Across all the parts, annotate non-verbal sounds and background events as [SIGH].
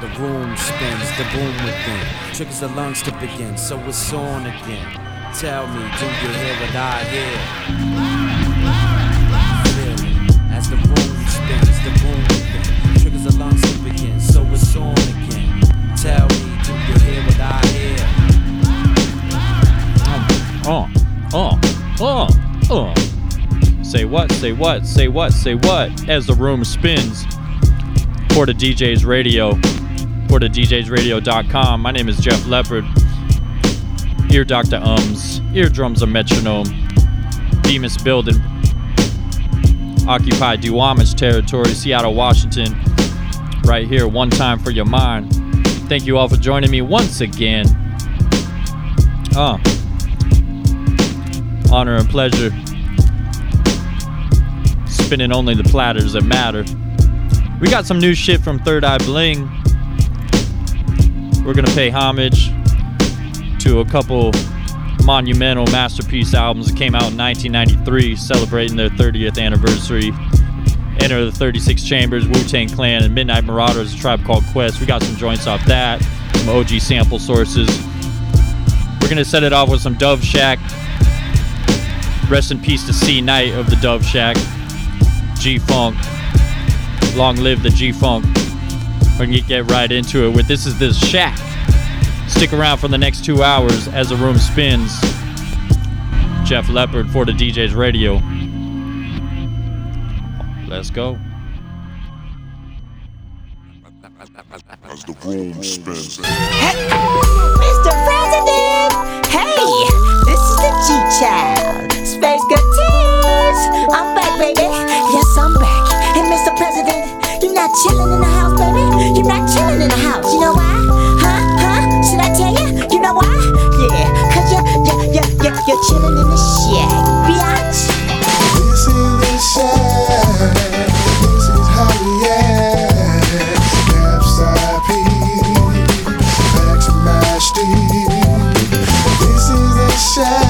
The room spins, the boom within triggers the lungs to begin, so it's on again. Tell me, do you hear what I hear? Feel as the room spins, the boom within triggers the lungs to begin, so it's on again. Tell me, do you hear what I hear? Oh, oh, oh, oh. Say what, say what, say what, say what, as the room spins. For the DJs Radio, for the DJsRadio.com. My name is Gef Leopard. Ear Dr. Umz, Eardrums a Metronome, Demas Building, Occupy Duwamish Territory, Seattle, Washington. Right here, one time for your mind. Thank you all for joining me once again. Ah, honor and pleasure. Spinning only the platters that matter. We got some new shit from Third Eye Bling. We're gonna pay homage to a couple monumental masterpiece albums that came out in 1993, celebrating their 30th anniversary. Enter the 36 Chambers, Wu Tang Clan, and Midnight Marauders, a tribe called Quest. We got some joints off that, some OG sample sources. We're gonna set it off with some Dove Shack. Rest in peace to C Knight of the Dove Shack. G Funk. Long live the G Funk. We're get right into it with this is this Shack. Stick around for the next two hours as the room spins. Gef Leopard for the DJ's Radio. Let's go. As the room spins. Hey, Mr. President! Hey, this is the G Child. Space Good Tears. I'm back, baby. Yes, I'm back. And Mr. President, you're not chilling in the house, baby. You're not chillin' in the house. You know why? Huh? Huh? Should I tell you? You know why? Yeah, cause you're, you're, you're, you're, you're chilling in the shack, biatch. This is the shack. This is how we act. Capside Max Mash This is the shack.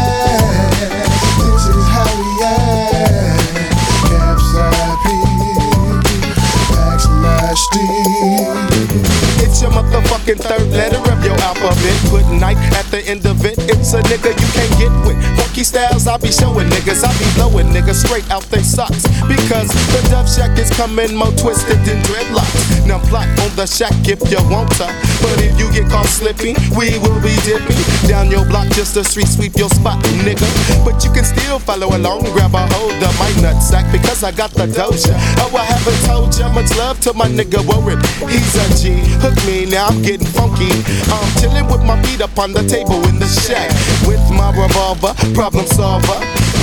Your motherfucking third letter of your alphabet. Put night at the end of it. It's a nigga you can't get with. Funky styles, I be showing niggas. I be blowing niggas straight out they socks. Because the Dove Shack is coming more twisted than dreadlocks. Now plot on the shack if you want to. But if you get caught slipping, we will be dipping down your block just to street sweep your spot, nigga. But you can still follow along, grab a hold of my nutsack because I got the doja. Oh, I haven't told ya much love to my nigga Warren. He's a G. Hook me, now I'm getting funky. I'm chilling with my feet up on the table in the shack with my revolver, problem solver.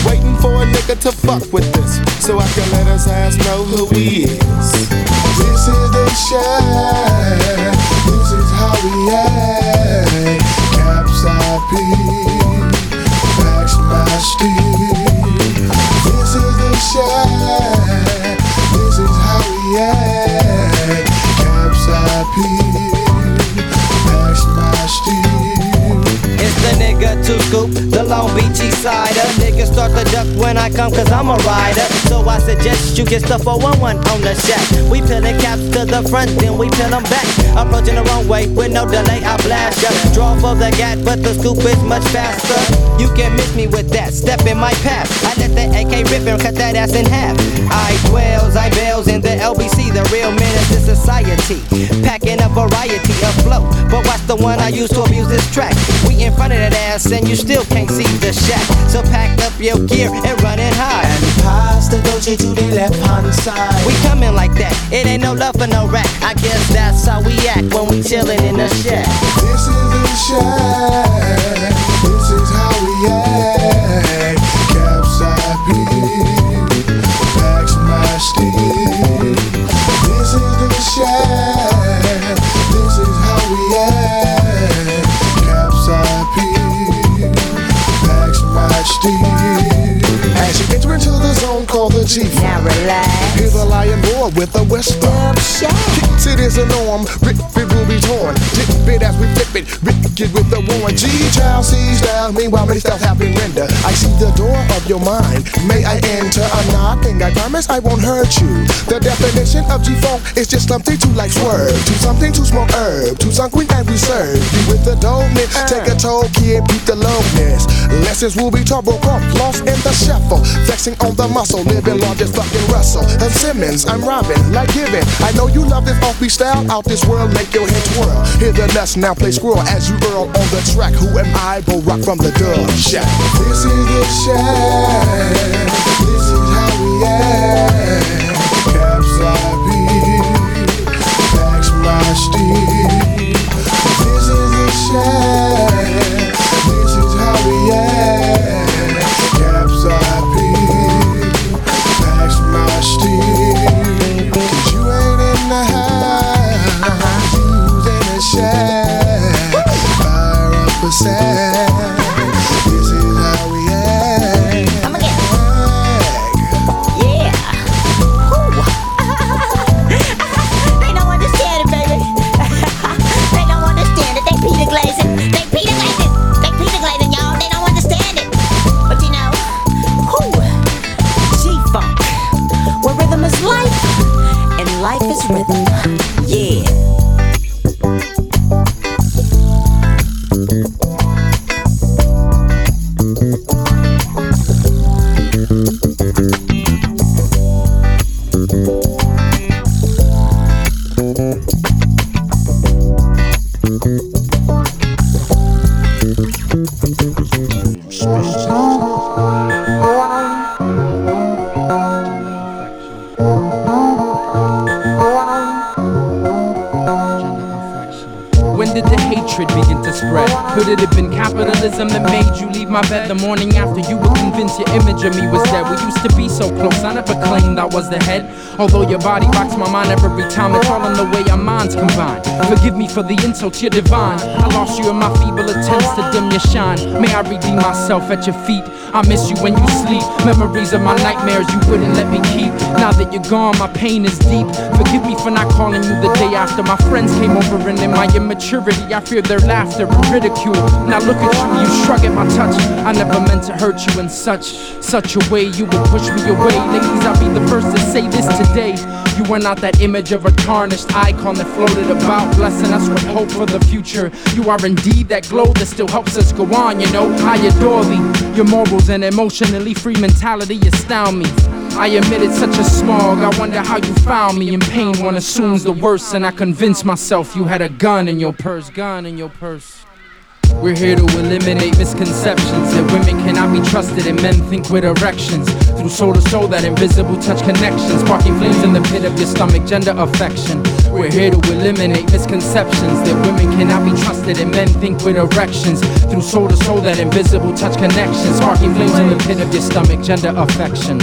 Waiting for a nigga to fuck with this so I can let his ass know who he is. This is the shack. To scoop, the Long Beachy cider. Niggas start to duck when I come, cause I'm a rider. So I suggest you get the 411 on the shack. We peeling caps to the front, then we peel them back. Approaching the wrong way with no delay, I blast ya. Draw for the gat, but the scoop is much faster. You can miss me with that, step in my path. I let the AK rip and cut that ass in half. I dwells, I bails in the LBC, the real menace to society. Packing a variety of flow, but watch the one I use to abuse this track. We in front of that ass and you still can't see the shack. So pack up your gear and run it high. And pass the doje to the left hand side. We coming like that, it ain't no love for no rat. I guess that's how we act when we chillin' in the shack. This is the shack. G. Now relax. The the lion roar with a whisper. Dub shot. It is a norm, rip it be torn. Dip it as we flip it, rip it with the warren. G child sees now, meanwhile may stuff happen render. I see the door of your mind, may I enter a knocking? I promise I won't hurt you. The definition of G-Funk is just something to like swerve, to something to smoke herb, to something and reserve. Be with the dopeness, take a toll, kid, beat the lowness. Lessons will be taught, broke off, lost in the shuffle. Flexing on the muscle, living largest fucking Russell. And Simmons, I'm Robin, like giving. I know you love this offbeat style, out this world, make your head twirl. Hear the nuts, now play squirrel as you earl on the track. Who am I? Bo Rock from the Dove Shack. This is the shack. This is how we act. Caps IP. Packs my steel. This is the shack. This is how we act. The head. Although your body rocks my mind every time, it's all in the way our minds combine. Forgive me for the insults, you're divine. I lost you in my feeble attempts to dim your shine. May I redeem myself at your feet? I miss you when you sleep. Memories of my nightmares you wouldn't let me keep. Now that you're gone, my pain is deep. Forgive me for not calling you the day after my friends came over, and in my immaturity, I feared their laughter and ridicule. Now look at you, you shrug at my touch. I never meant to hurt you in such, such a way. You would push me away. Ladies, I'll be the first to say this You were not that image of a tarnished icon that floated about, blessing us with hope for the future. You are indeed that glow that still helps us go on, you know. I adore thee. Your morals and emotionally free mentality astound me. I admitted such a smog. I wonder how you found me in pain. One assumes the worst, and I convinced myself you had a gun in your purse. Gun in your purse. We're here to eliminate misconceptions that women cannot be trusted and men think with erections. Through soul to soul, that invisible touch connection, sparking flames in the pit of your stomach, gender affection. We're here to eliminate misconceptions that women cannot be trusted and men think with erections. Through soul to soul, that invisible touch connection, sparking flames in the pit of your stomach, gender affection.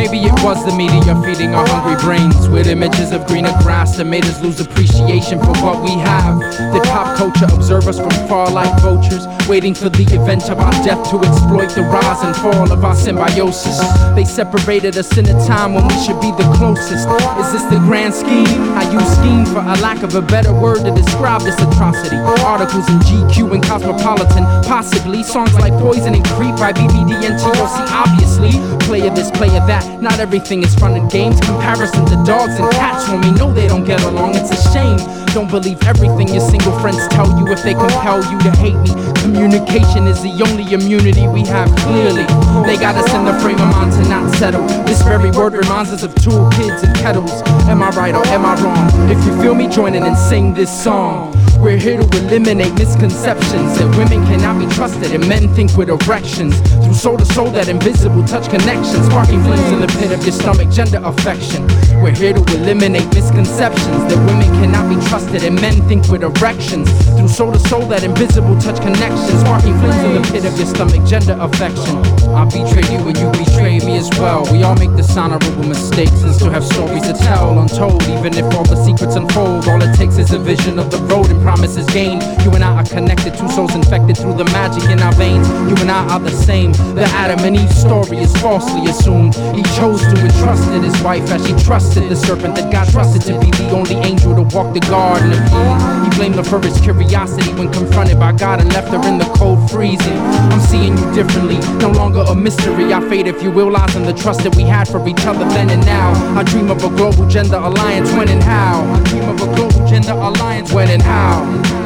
Maybe it was the media feeding our hungry brains with images of greener grass that made us lose appreciation for what we have. Did pop culture observe us from far like vultures, waiting for the event of our death to exploit the rise and fall of our symbiosis? They separated us in a time when we should be the closest. Is this the grand scheme? I use scheme for a lack of a better word to describe this atrocity. Articles in GQ and Cosmopolitan, possibly songs like Poison and Creep by BBD and TLC, obviously. Player this, player that. Not everything is fun and games. Comparison to dogs and cats when we know they don't get along. It's a shame. Don't believe everything your single friends tell you if they compel you to hate me. Communication is the only immunity we have, clearly. They got us in the frame of mind to not settle. This very word reminds us of tool kids and kettles. Am I right or am I wrong? If you feel me, join in and sing this song. We're here to eliminate misconceptions that women cannot be trusted and men think with erections. Through soul to soul, that invisible touch connection, sparking flames in the pit of your stomach, gender affection. We're here to eliminate misconceptions that women cannot be trusted and men think with erections. Through soul to soul, that invisible touch connection, sparking flames in the pit of your stomach, gender affection. I betrayed you and you betrayed me as well. We all make dishonorable mistakes and still have stories to tell, untold. Even if all the secrets unfold, all it takes is a vision of the road and promises gained. You and I are connected, two souls infected through the magic in our veins. You and I are the same. The Adam and Eve story is falsely assumed. He chose to entrust it his wife as she trusted the serpent that God trusted to be the only angel to walk the garden of Eden. He blamed her for his curiosity when confronted by God and left her in the cold freezing. I'm seeing you differently, no longer a mystery. Our fate, if you will, lies in the trust that we had for each other then and now. I dream of a global gender alliance when and how. I dream of a global gender alliance when and how.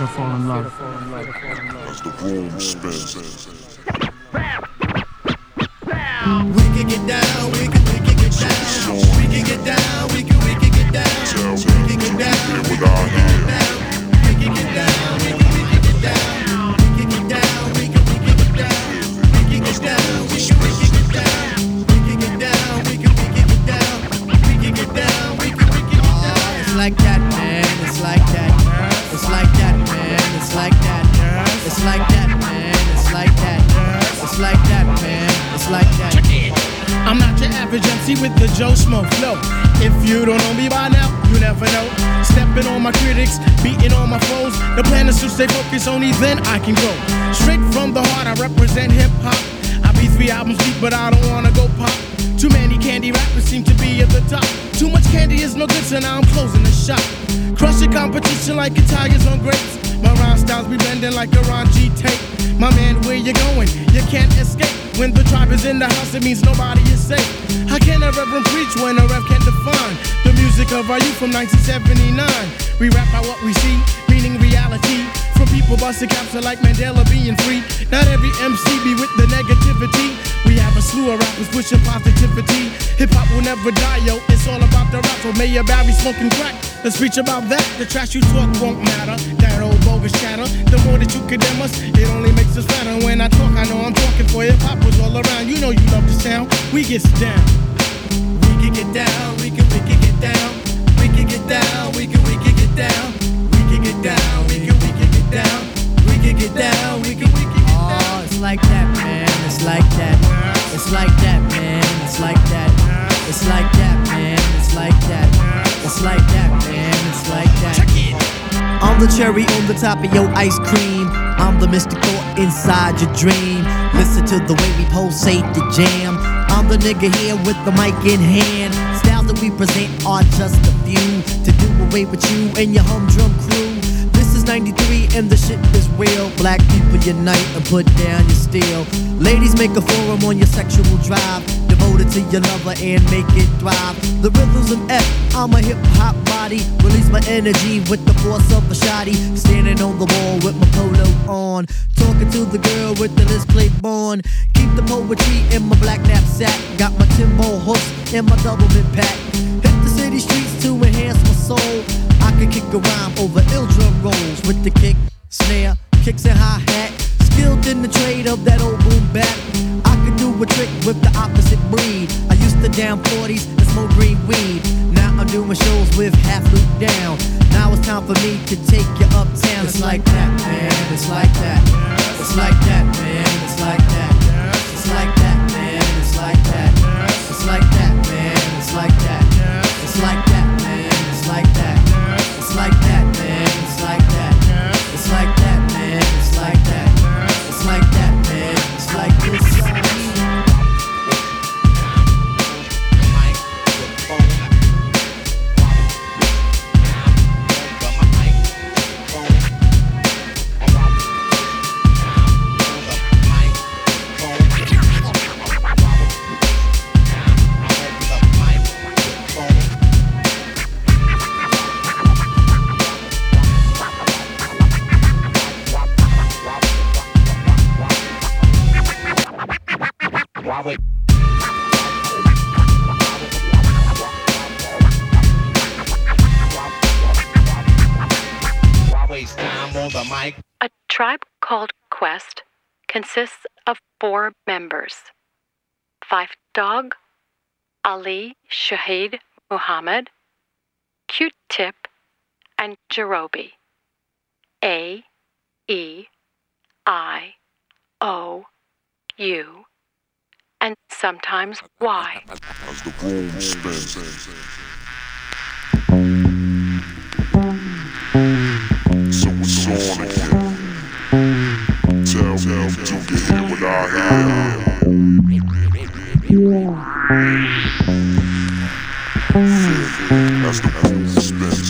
Fear to fall in love. As the room spins. We can get down, we can, we can get down. We can get down, we can, we can get down. We can get down, we can, we can get down. We can get down, with the Joe Smoke flow. If you don't know me by now, you never know. Stepping on my critics, beating on my foes. The plan is to stay focused, only then I can grow. Straight from the heart, I represent hip hop. I be three albums deep, but I don't wanna go pop. Too many candy rappers seem to be at the top. Too much candy is no good, so now I'm closing the shop. Crush your competition like Italians on grapes. My rhyme styles be bending like a Ron G tape. My man, where you going? You can't escape. When the tribe is in the house, it means nobody is safe. How can a reverend preach when a rep can't define the music of our youth from 1979? We rap about what we see, meaning reality. From people busting caps are like Mandela being free. Not every MC be with the negativity. We have a slew of rappers pushing positivity. Hip hop will never die, yo. It's all about the rap. So Mayor Barry smoking crack. Let's preach about that. The trash you talk won't matter. Old chatter. The more that you condemn us, it only makes us fatter. When I talk, I know I'm talking for hip hop was all around. You know you love the sound. We get down. We can get down. We can we can get down. We can get down. We can we can get down. We can get down. We can we can get down. We can get down. We can we can get oh, down. Oh, it's like that, man. It's like that. It's like that, man. It's like that. It's like that, man. It's like that. It's like that, man. It's like that. Check it. I'm the cherry on the top of your ice cream. I'm the mystical inside your dream. Listen to the way we pulsate the jam. I'm the nigga here with the mic in hand. Styles that we present are just a few to do away with you and your humdrum crew. This is 93 and the shit is real. Black people unite and put down your steel. Ladies make a forum on your sexual drive. Devoted to your lover and make it thrive. The rhythm's an F, I'm a hip hop body. Release my energy with the force of a shotty. Standing on the wall with my polo on. Talking to the girl with the list plate born. Keep the poetry in my black knapsack. Got my Timbo hooks in my double bit pack. Hit the city streets to enhance my soul. I can kick a rhyme over ill drum rolls with the kick, snare, kicks and hi hat. Skilled in the trade of that old boom bap. A trick with the opposite breed. I used to down 40s and smoke green weed. Now I'm doing shows with half loop down. Now it's time for me to take you uptown. It's like that, man. It's like that. It's like that, man. It's like that. It's like that, A tribe called Quest consists of four members Phife Dawg, Ali Shaheed Muhammad, Q Tip, and Jarobi. A E I O U and sometimes why. As the room spins. So it's on again. Tell them to get here. As the room spins.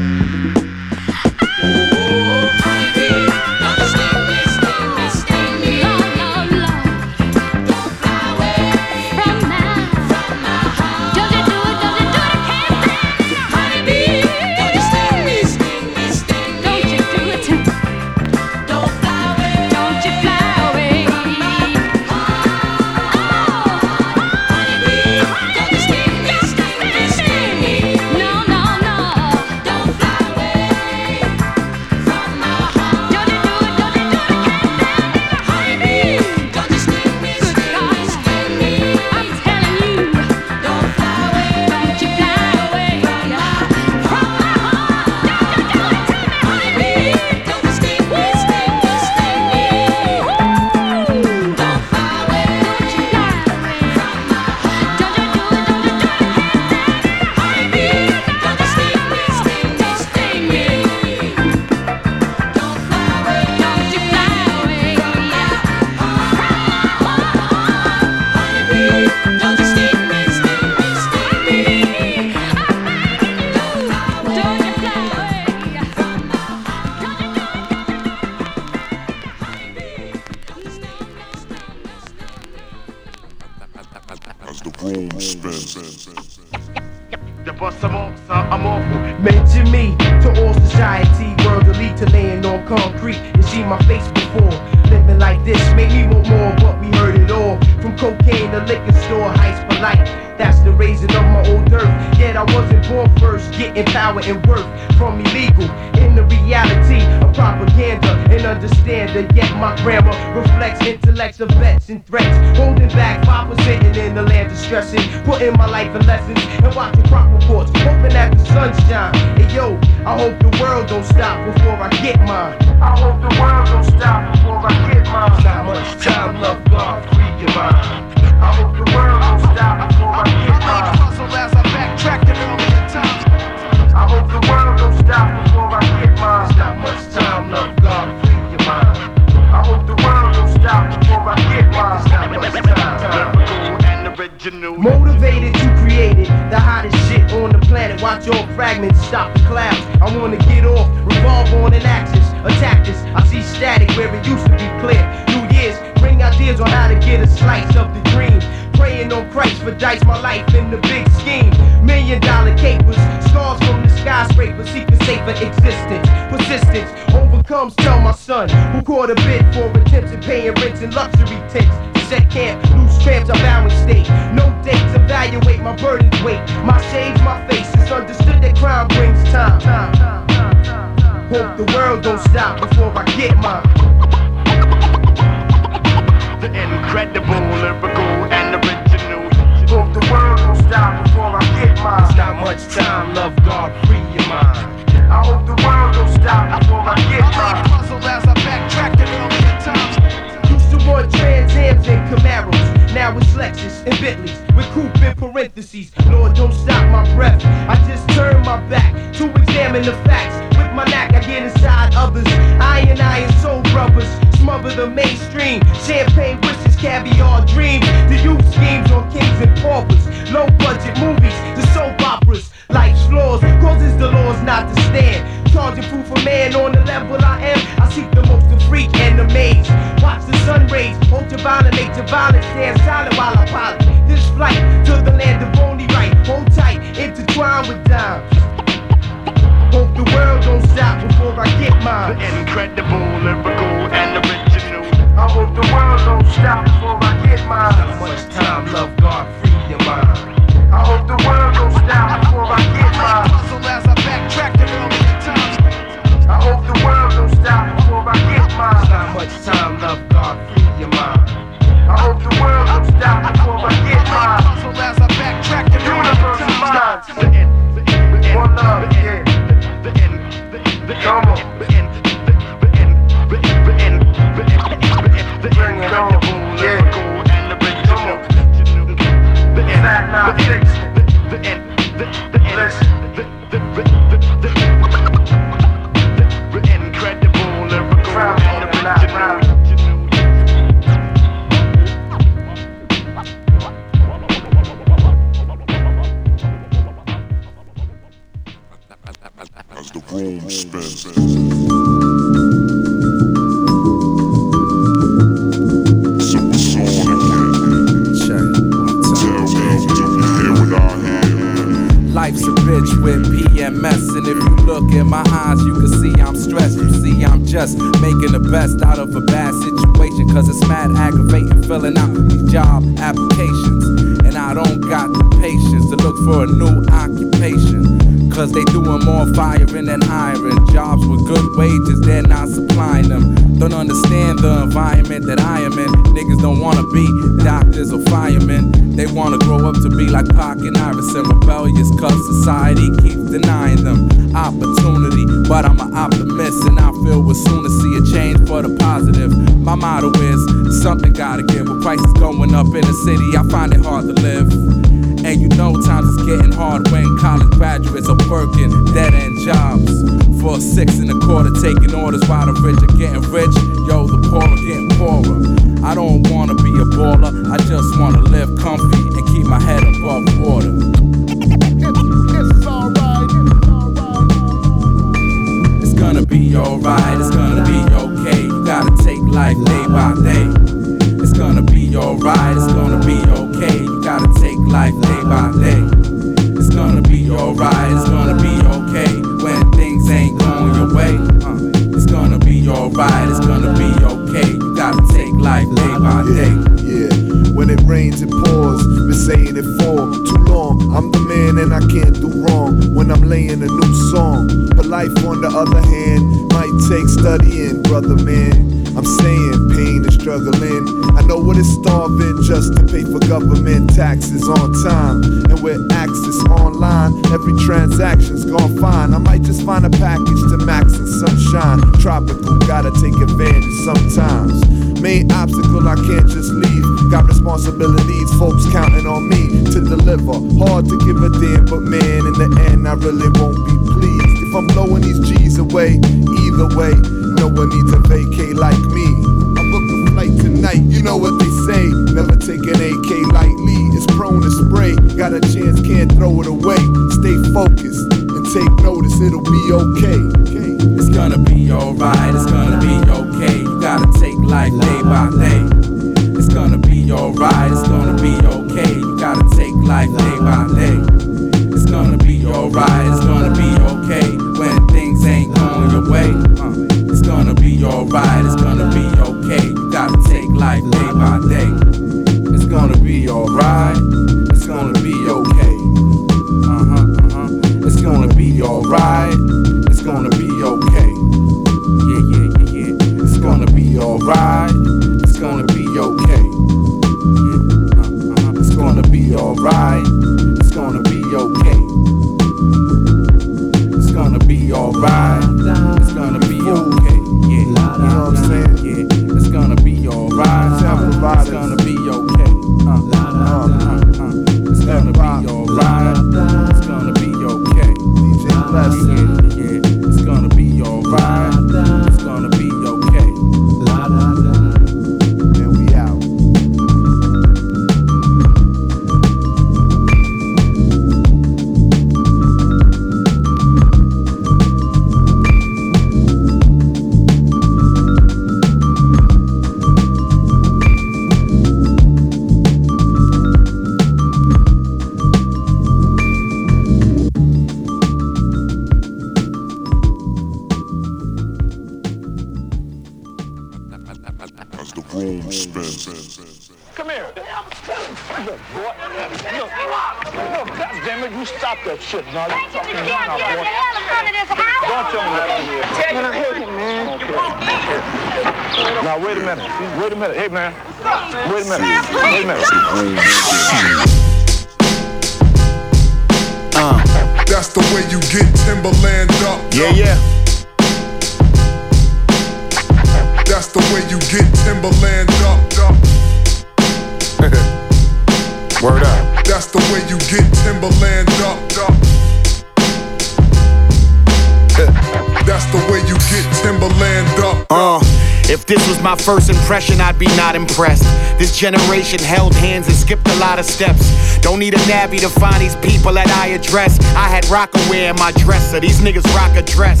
First impression, I'd be not impressed. This generation held hands and skipped a lot of steps. Don't need a nabby to find these people that I address. I had Rocawear in my dresser, these niggas rock a dress.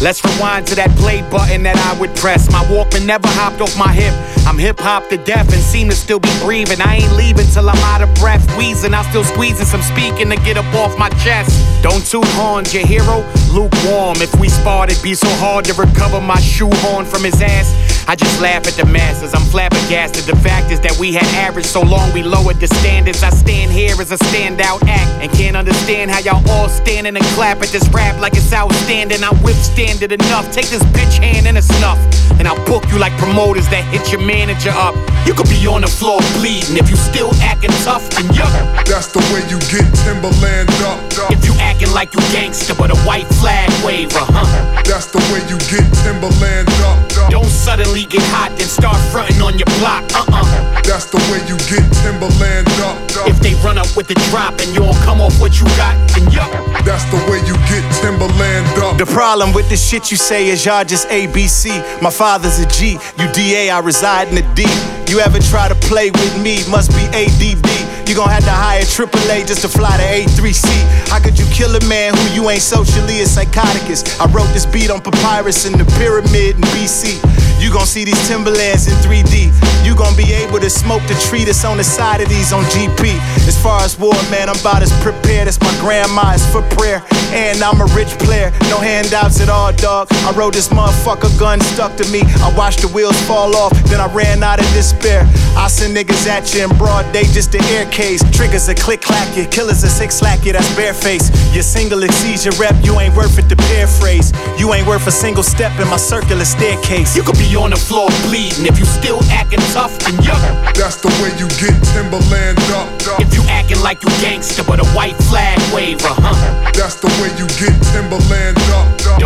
Let's rewind to that play button that I would press. My Walkman never hopped off my hip. I'm hip hop to death and seem to still be breathing. I ain't leaving till I'm out of breath. Wheezing, I'm still squeezing some speaking to get up off my chest. Don't toot horns, your hero, lukewarm. If we sparred, it'd be so hard to recover my shoehorn from his ass. I just laugh at the masses, I'm flabbergasted. The fact is that we had average so long we lowered the standards. I stand here as a standout act and can't understand how y'all all standing and clap at this rap like it's outstanding. I withstand it enough. Take this bitch hand and a snuff, and I'll book you like promoters that hit your manager up. You could be on the floor bleeding if you still acting tough, then yup. That's the way you get Timberland up. up. If you acting like you gangster but a white flag waver, huh? That's the way you get Timberland up. up. Don't suddenly get hot and start fronting on your block, uh-uh. That's the way you get Timberland up. up. If they run up with the drop and you don't come off what you got, then yup. That's the way you get Timberland up. The problem with the shit you say is y'all just ABC. My father's a G, you DA, I reside in the D. You ever try to play with me? Must be ADD. You gon' have to hire AAA just to fly to A3C. How could you kill a man who you ain't socially a psychoticus? I wrote this beat on papyrus in the pyramid in BC. You gon' see these Timberlands in 3D. You gon' be able to smoke the tree that's on the side of these on GP. As far as war, man, I'm about as prepared as my grandma is for prayer. And I'm a rich player, no handouts at all, dog. I rode this motherfucker gun stuck to me. I watched the wheels fall off, then I ran out of despair. I send niggas at you in broad day just to air case. Triggers a click clack you, killers a six slack you, that's bareface. Your single exceeds your rep, you ain't worth it to paraphrase. You ain't worth a single step in my circular staircase. You could be on the floor bleeding if you still acting tough and yuck. That's the way you get Timberland up. If you acting like you gangster but a white flag waver, huh? That's the way you get Timberland up. Don't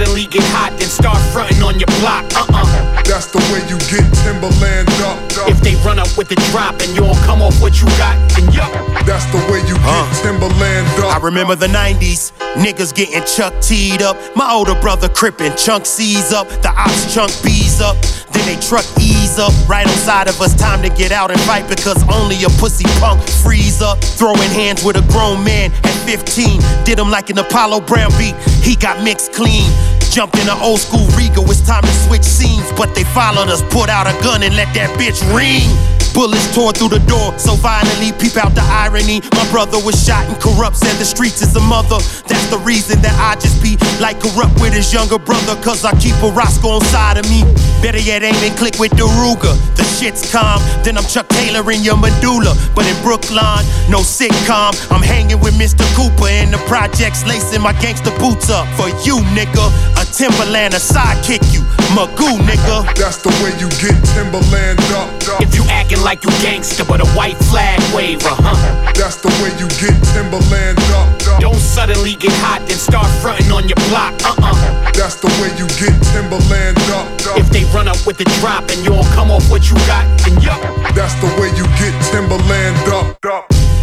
suddenly get hot and start fronting on your block, uh-uh. That's the way you get Timberland up. If they run up with the drop and you don't come off what you got, then yuck. That's the way you get Timberland up. I remember the 90s, niggas getting Chuck teed up. My older brother crippin' chunk C's up, the ops chunk B's up. Then they truck ease up right outside of us. Time to get out and fight because only a pussy punk freeze up. Throwing hands with a grown man at 15. Did him like an Apollo Brown beat. He got mixed clean. Jumped in an old school Regal, it's time to switch scenes. But they followed us, put out a gun and let that bitch ring. Bullets tore through the door so violently, peep out the irony. My brother was shot and corrupt, said the streets is a mother. That's the reason that I just be like corrupt with his younger brother, cause I keep a Roscoe inside of me. Better yet, aim and click with the Ruger. The shit's calm, then I'm Chuck Taylor in your medulla. But in Brooklyn, no sitcom. I'm hanging with Mr. Cooper in the projects, lacing my gangster boots up. For you, nigga, a Timberland, a sidekick you, Magoo, nigga. That's the way you get Timberland up. If you acting like you gangster but a white flag waver, huh? That's the way you get Timberland up. Don't suddenly get hot and start fronting on your block, uh-uh. That's the way you get Timberland up. If they run up with the drop and you don't come off what you got, then yuck. That's the way you get Timberland up. As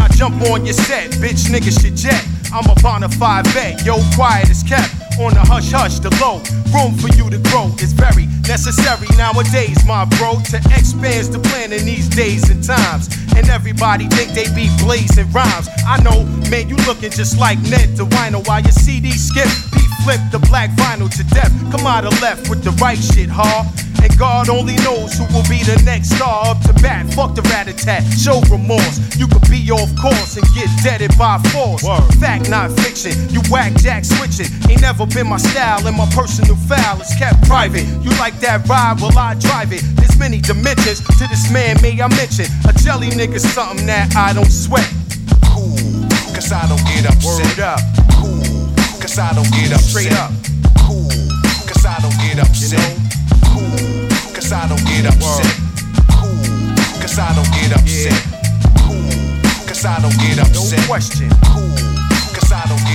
I jump on your set, bitch niggas should jet. I'm a bona fide vet, yo, quiet is kept. On the hush hush, the low. Room for you to grow is very necessary nowadays, my bro. To expand the plan in these days and times. And everybody think they be blazing rhymes. I know, man, you looking just like Ned the Wino while your CD skip. Flip the black vinyl to death. Come out of left with the right shit, huh? And God only knows who will be the next star up to bat. Fuck the rat a tat, show remorse. You could be off course and get deaded by force. Fact, not fiction. You whack jack switching. Ain't never been my style, and my personal foul is kept private. You like that ride? Well, I drive it. There's many dimensions to this man, may I mention. A jelly nigga's something that I don't sweat. Cool, cause I don't get upset. Word up. Cool, cause I don't get upset. Straight up. Cool, cause I don't get upset. Cool, cause I don't get upset. Cool, cause I don't get upset. Cool, cause I don't get upset. No question. Cool, cause I don't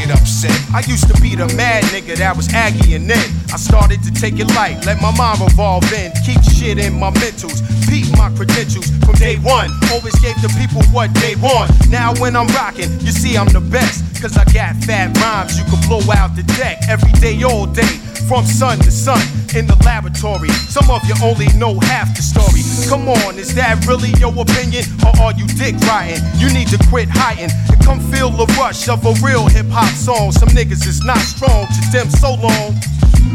get upset. I used to be the mad nigga that was aggy and then I started to take it light, let my mind revolve in, keep shit in my mentals, peep my credentials from day one. Always gave the people what they want. Now when I'm rocking, you see I'm the best, cause I got fat rhymes you can blow out the deck every day, all day, from sun to sun in the laboratory. Some of you only know half the story. Come on, is that really your opinion, or are you dick riding? You need to quit hiding and come feel the rush of a real hip hop song. Some niggas is not strong to them so long.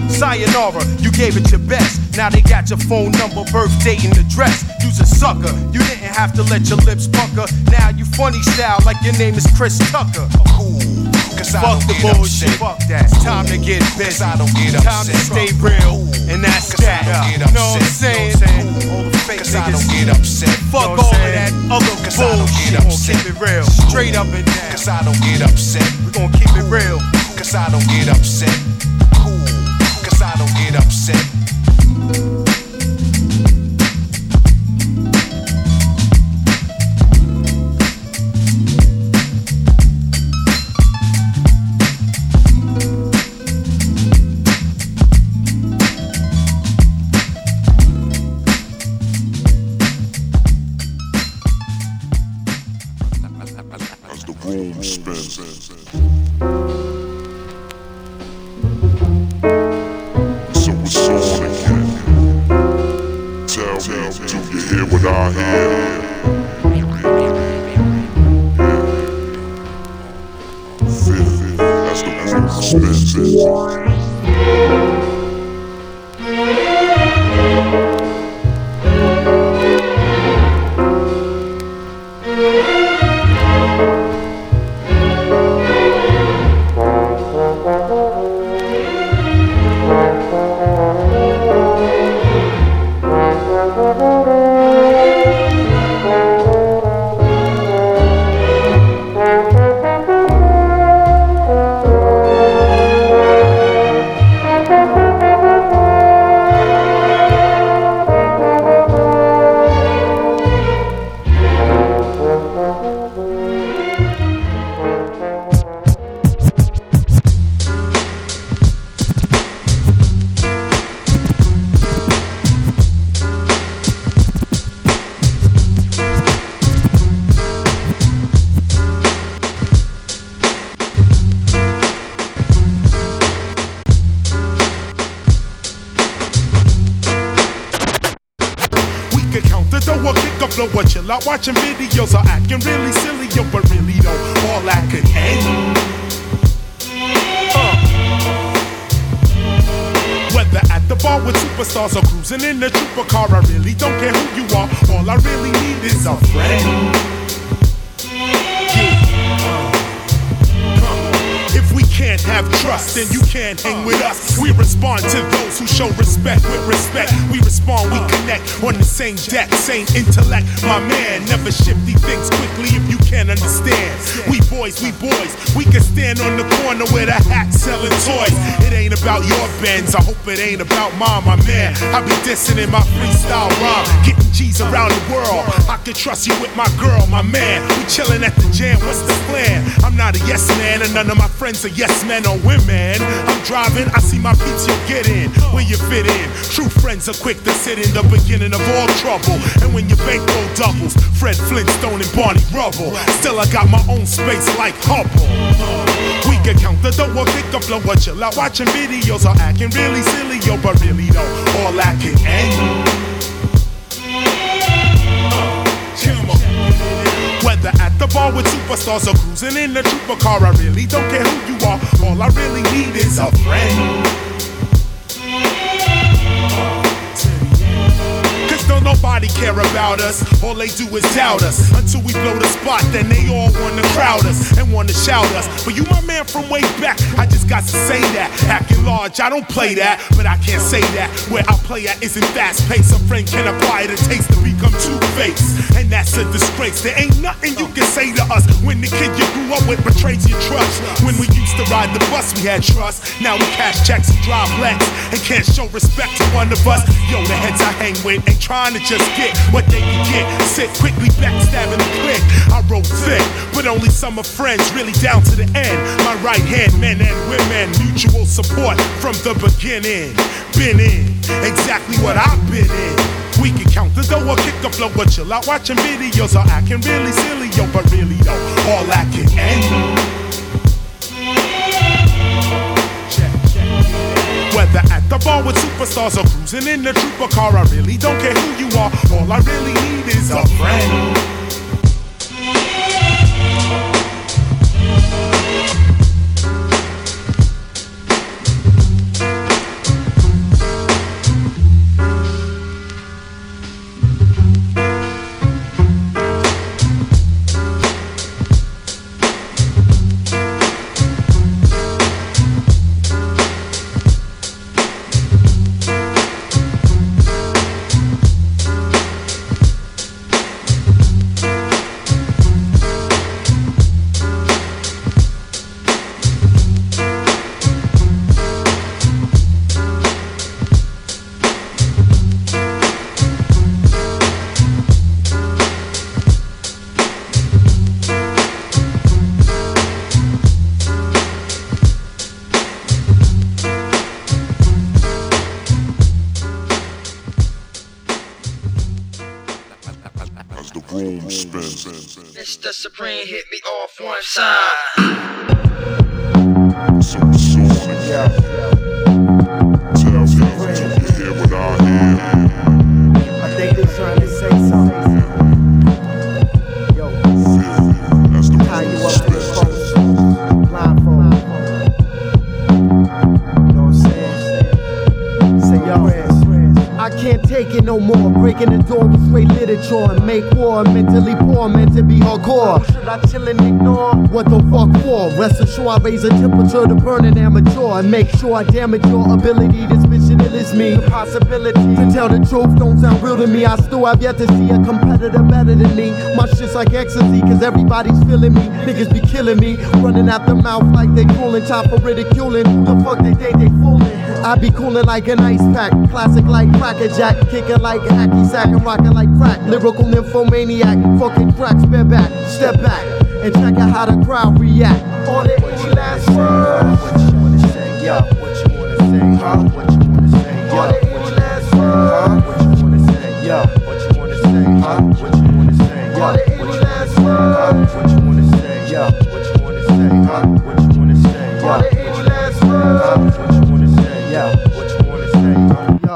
Sayonara, you gave it your best. Now they got your phone number, birth date, and address. You's a sucker. You didn't have to let your lips pucker. Now you funny style like your name is Chris Tucker. Cool, cause I Fuck don't the get bullshit. upset. Fuck that. It's time to get busy. I don't get Time to stay real, and that's Cause I that. don't get You know what I'm saying? All the fake Cause I don't get upset. Fuck all of that other Cause I don't bullshit. get upset. keep it real, straight up and down. Cause I don't get upset. We're gonna keep it real. Cause I don't get upset. Cool, cause I don't get upset. Intellect. My I hope it ain't about mine, my man. I be dissing in my freestyle rhyme, getting G's around the world. I can trust you with my girl, my man. We chilling at the jam, what's the plan? I'm not a yes man, and none of my friends are yes men or women. I'm driving, I see my peeps, you get in where you fit in. True friends are quick to sit in the beginning of all trouble. And when your bankroll doubles, Fred Flintstone and Barney Rubble. Still, I got my own space like Hubble. We can count the dough or pick up flow or chill out watching videos or acting really silly, yo, but really though, all I can end. Whether at the bar with superstars or cruising in a trooper car, I really don't care who you are. All I really need is a friend. Nobody care about us. All they do is doubt us. Until we blow the spot, then they all wanna crowd us and wanna shout us. But you my man from way back, I just got to say that. Acting large, I don't play that, but I can't say that. Where I play at isn't fast paced. A friend can acquire the taste to become two faced. And that's a disgrace. There ain't nothing you can say to us when the kid you grew up with betrays your trust. When we used to ride the bus, we had trust. Now we cash checks and drive Lex and can't show respect to one of us. Yo, the heads I hang with ain't trying to just get what they can get. Sit quickly backstabbing the click. I roll thick, but only some of friends really down to the end. My right hand men and women, mutual support from the beginning. Been in exactly what I've been in. We can count the dough or kick the flow, but chill out watching videos or acting really silly, yo, but really though, all that can end. Whether at the bar with superstars or cruising in a trooper car, I really don't care who you are. All I really need is a friend. To burn an amateur and make sure I damage your ability. This mission is me. The possibility to tell the truth don't sound real to me. I still have yet to see a competitor better than me. My shit's like ecstasy, cause everybody's feeling me. Niggas be killing me, running out the mouth like they cooling. Time for ridiculing. Who the fuck they think they fooling? I be cooling like an ice pack, classic like Cracker Jack, kicking like hacky sack and rocking like crack. Lyrical nymphomaniac, fucking crack, spare back, step back, and check out how the crowd react on it. Last word. What you wanna say? Yo. What you wanna say? Huh? What you wanna say? Yo. What you wanna say? What you wanna say? Yo. What you wanna say? Huh? What you wanna say? What you wanna say? What you wanna say? Huh? What you wanna say? What you wanna say? What you wanna say? Yo.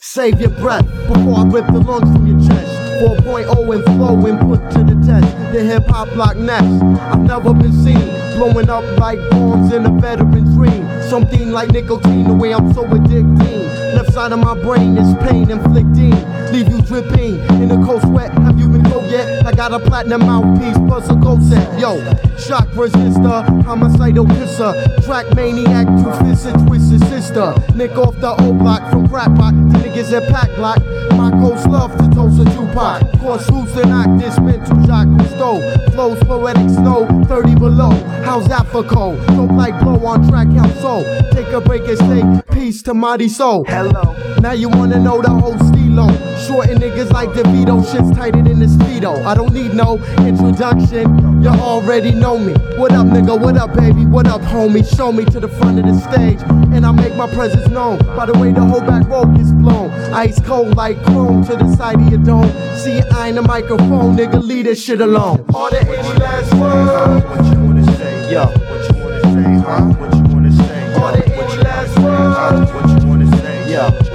Save your breath before I rip the lungs from your chest. 4.0 and flow and put to the test the hip hop block next. I've never been seen blowing up like bombs in a veteran dream. Something like nicotine, the way I'm so addicted. Left side of my brain is pain inflicting. Leave you dripping in the cold sweat. Have you been cold yet? I got a platinum mouthpiece plus a gold set. Yo, shock resistor, homicidal kisser. Track maniac, two fists and twisted sister. Nick off the old block from crack block to niggas at pack block. My coast love to toast a Tupac. Course, hooves and octants, mental Jacques Cousteau. Flows poetic snow, 30 below. How's Africa? Don't like blow on track, how so? Take a break and say peace to mighty soul. Hello. Now you wanna know the whole stilo. Shorting niggas like DeVito, shit's tighter than this speedo. I don't need no introduction, you already know me. What up, nigga? What up, baby? What up, homie? Show me to the front of the stage, and I make my presence known. By the way, the whole back row gets blown, ice cold like chrome to the side of your dome. See, I ain't a microphone, nigga. Leave that shit alone. Are there any last words? What you wanna say? Yo. What you wanna say? Huh? What you wanna say? Are there any last words? What you wanna say? Yo.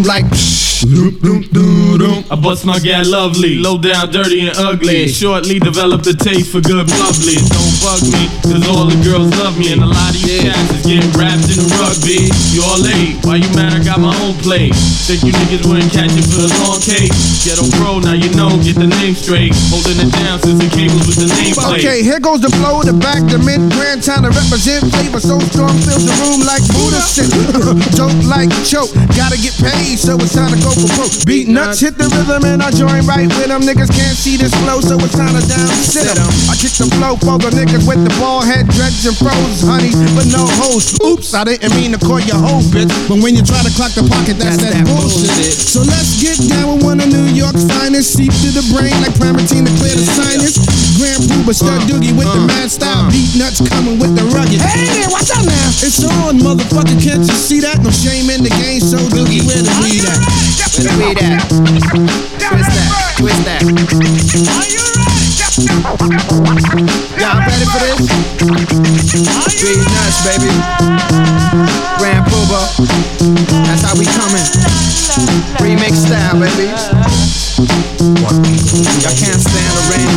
You like. I bust my gal lovely, low down, dirty and ugly. Shortly developed a taste for good bubbly. Don't bug me, cause all the girls love me. And a lot of these cats is getting wrapped in the rugby. You all late, why you mad? I got my own plate. Think you niggas wouldn't catch it for the long cake. Ghetto pro, now you know, get the name straight. Holding it down since the cables with the name plate. Okay, here goes the flow, the back, the mid, grand time to represent flavor. So strong, fills the room like Buddha shit. [LAUGHS] Dope like choke, gotta get paid, so it's time to go for broke. Beatnuts, hit the rhythm, and I join right with them. Niggas can't see this flow, so it's time to down sit 'em. I kick the flow for the niggas with the ball head dreads and froze, honey, but no hoes. Oops, I didn't mean to call you hoe, bitch. But when you try to clock the pocket, that's, that, bullshit. So let's get down with one of New York's finest. Seep to the brain like Primatene to clear the sinus. Grand Puba, Stud Doogie with the mad style. Beatnuts coming with the rugged. Hey there, what's up now? It's on, motherfucker. Can't you see that? No shame in the game. So Doogie, where the weed at? Where the weed at? Twist that, twist that. Y'all ready for this? Nuts, baby. Grand. That's how we coming. Remix style, baby. Can't stand the rain.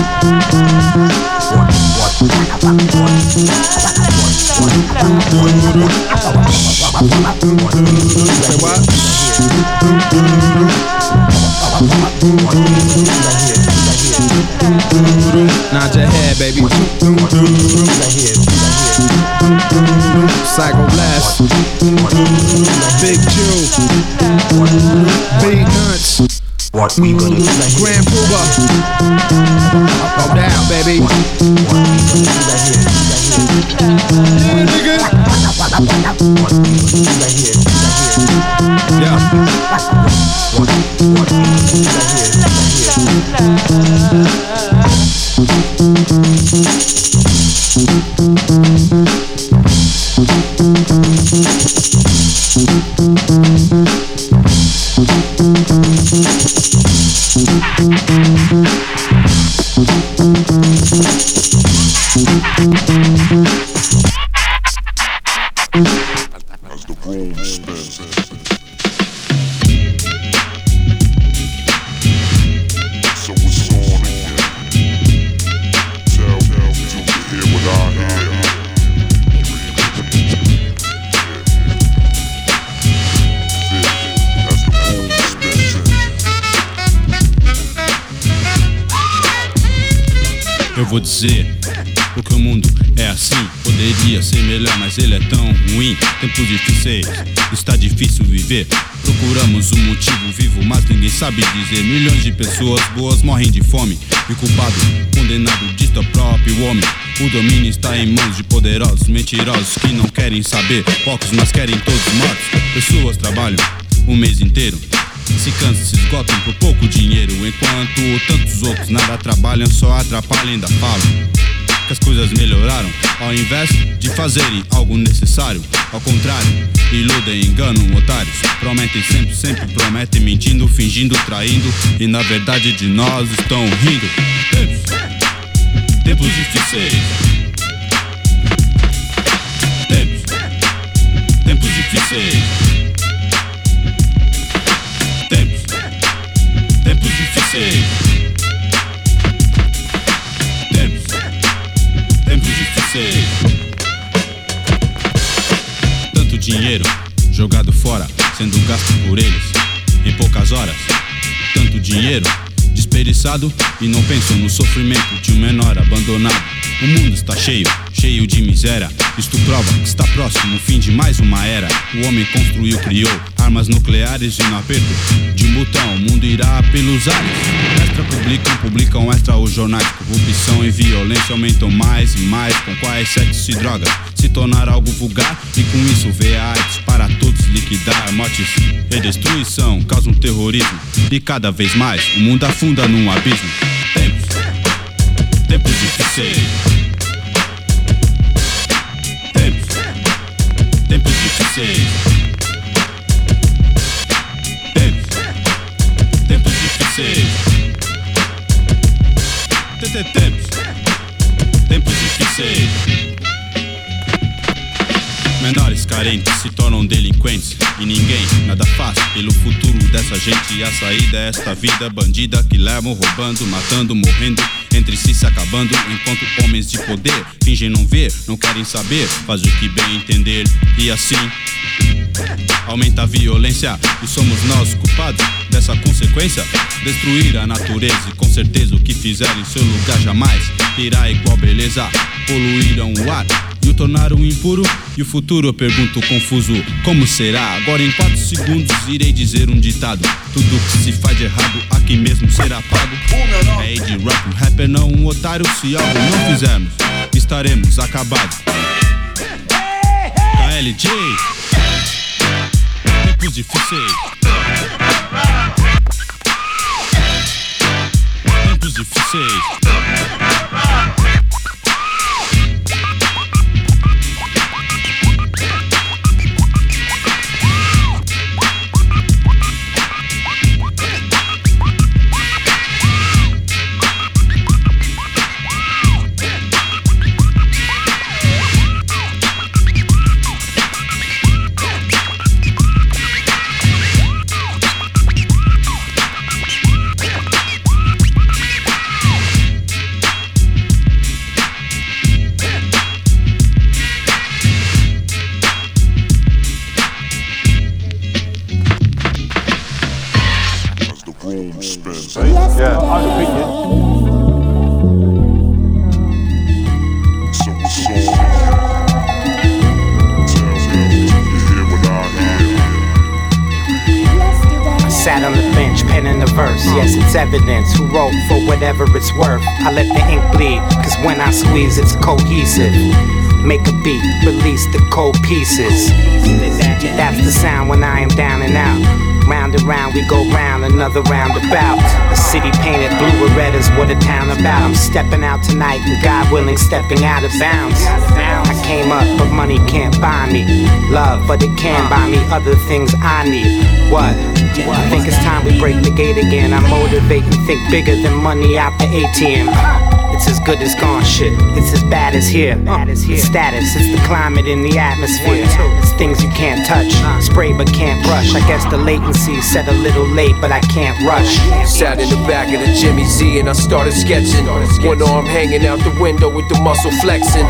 Say what? Nod your head, baby. Psycho Blast. Big Jew. Big Nuts. What we gonna do Grand Puba. Go down, baby. Yeah, nigga. As dizer. Milhões de pessoas boas morrem de fome. E culpado, condenado, dito o próprio homem. O domínio está em mãos de poderosos, mentirosos que não querem saber. Poucos, mas querem todos mortos. Pessoas trabalham o mês inteiro. Se cansam, se esgotam por pouco dinheiro. Enquanto tantos outros nada trabalham, só atrapalham, ainda falam as coisas melhoraram Ao invés de fazerem algo necessário. Ao contrário, iludem, enganam otários. Prometem sempre, sempre prometem Mentindo, fingindo, traindo. E na verdade de nós estão rindo. Tempos, tempos difíceis Tempos, tempos difíceis Tempos, tempos difíceis dinheiro jogado fora, sendo gasto por eles em poucas horas. Tanto dinheiro desperdiçado e não pensam no sofrimento de um menor abandonado. O mundo está cheio, cheio de miséria. Isto prova que está próximo o fim de mais uma era. O homem construiu, criou armas nucleares e no aperto de botão o mundo irá pelos ares. Extra publicam, publicam extra os jornais. Corrupção e violência aumentam mais e mais. Com quais sexo e drogas se tornar algo vulgar e com isso vê a para todos liquidar. Mortes e destruição causam terrorismo e cada vez mais o mundo afunda num abismo. Tempos, tempos difíceis. Tempos Menores carentes se tornam delinquentes e ninguém nada faz pelo futuro dessa gente. E a saída é esta vida bandida que levam roubando, matando, morrendo, entre si se acabando. Enquanto homens de poder fingem não ver, não querem saber, faz o que bem entender. E assim aumenta a violência e somos nós culpados dessa consequência. Destruir a natureza e com certeza o que fizeram em seu lugar jamais irá igual beleza. Poluíram o ar e o tornaram impuro. E o futuro eu pergunto confuso: como será? Agora em 4 segundos irei dizer um ditado: tudo que se faz de errado aqui mesmo será pago. É de rap, um rapper não um otário. Se algo não fizermos, estaremos acabados. KLJ Tempos difíceis. Tempos difíceis. Evidence. Who wrote for whatever it's worth? I let the ink bleed, cause when I squeeze, it's cohesive. Make a beat, release the cold pieces. That's the sound when I am down and out. Round and round, we go round, another roundabout. A city painted blue or red is what a town about. I'm stepping out tonight, and God willing, stepping out of bounds. I came up, but money can't buy me. Love, but it can buy me other things I need. What? I think it's time we break the gate again. I motivate and think bigger than money out the ATM. It's as good as gone shit. It's as bad as here. Uh, it's status. It's the climate in the atmosphere. It's things you can't touch. Spray but can't brush. I guess the latency set a little late, but I can't rush. Sat in the back of the Jimmy Z and I started sketching. One arm hanging out the window with the muscle flexing.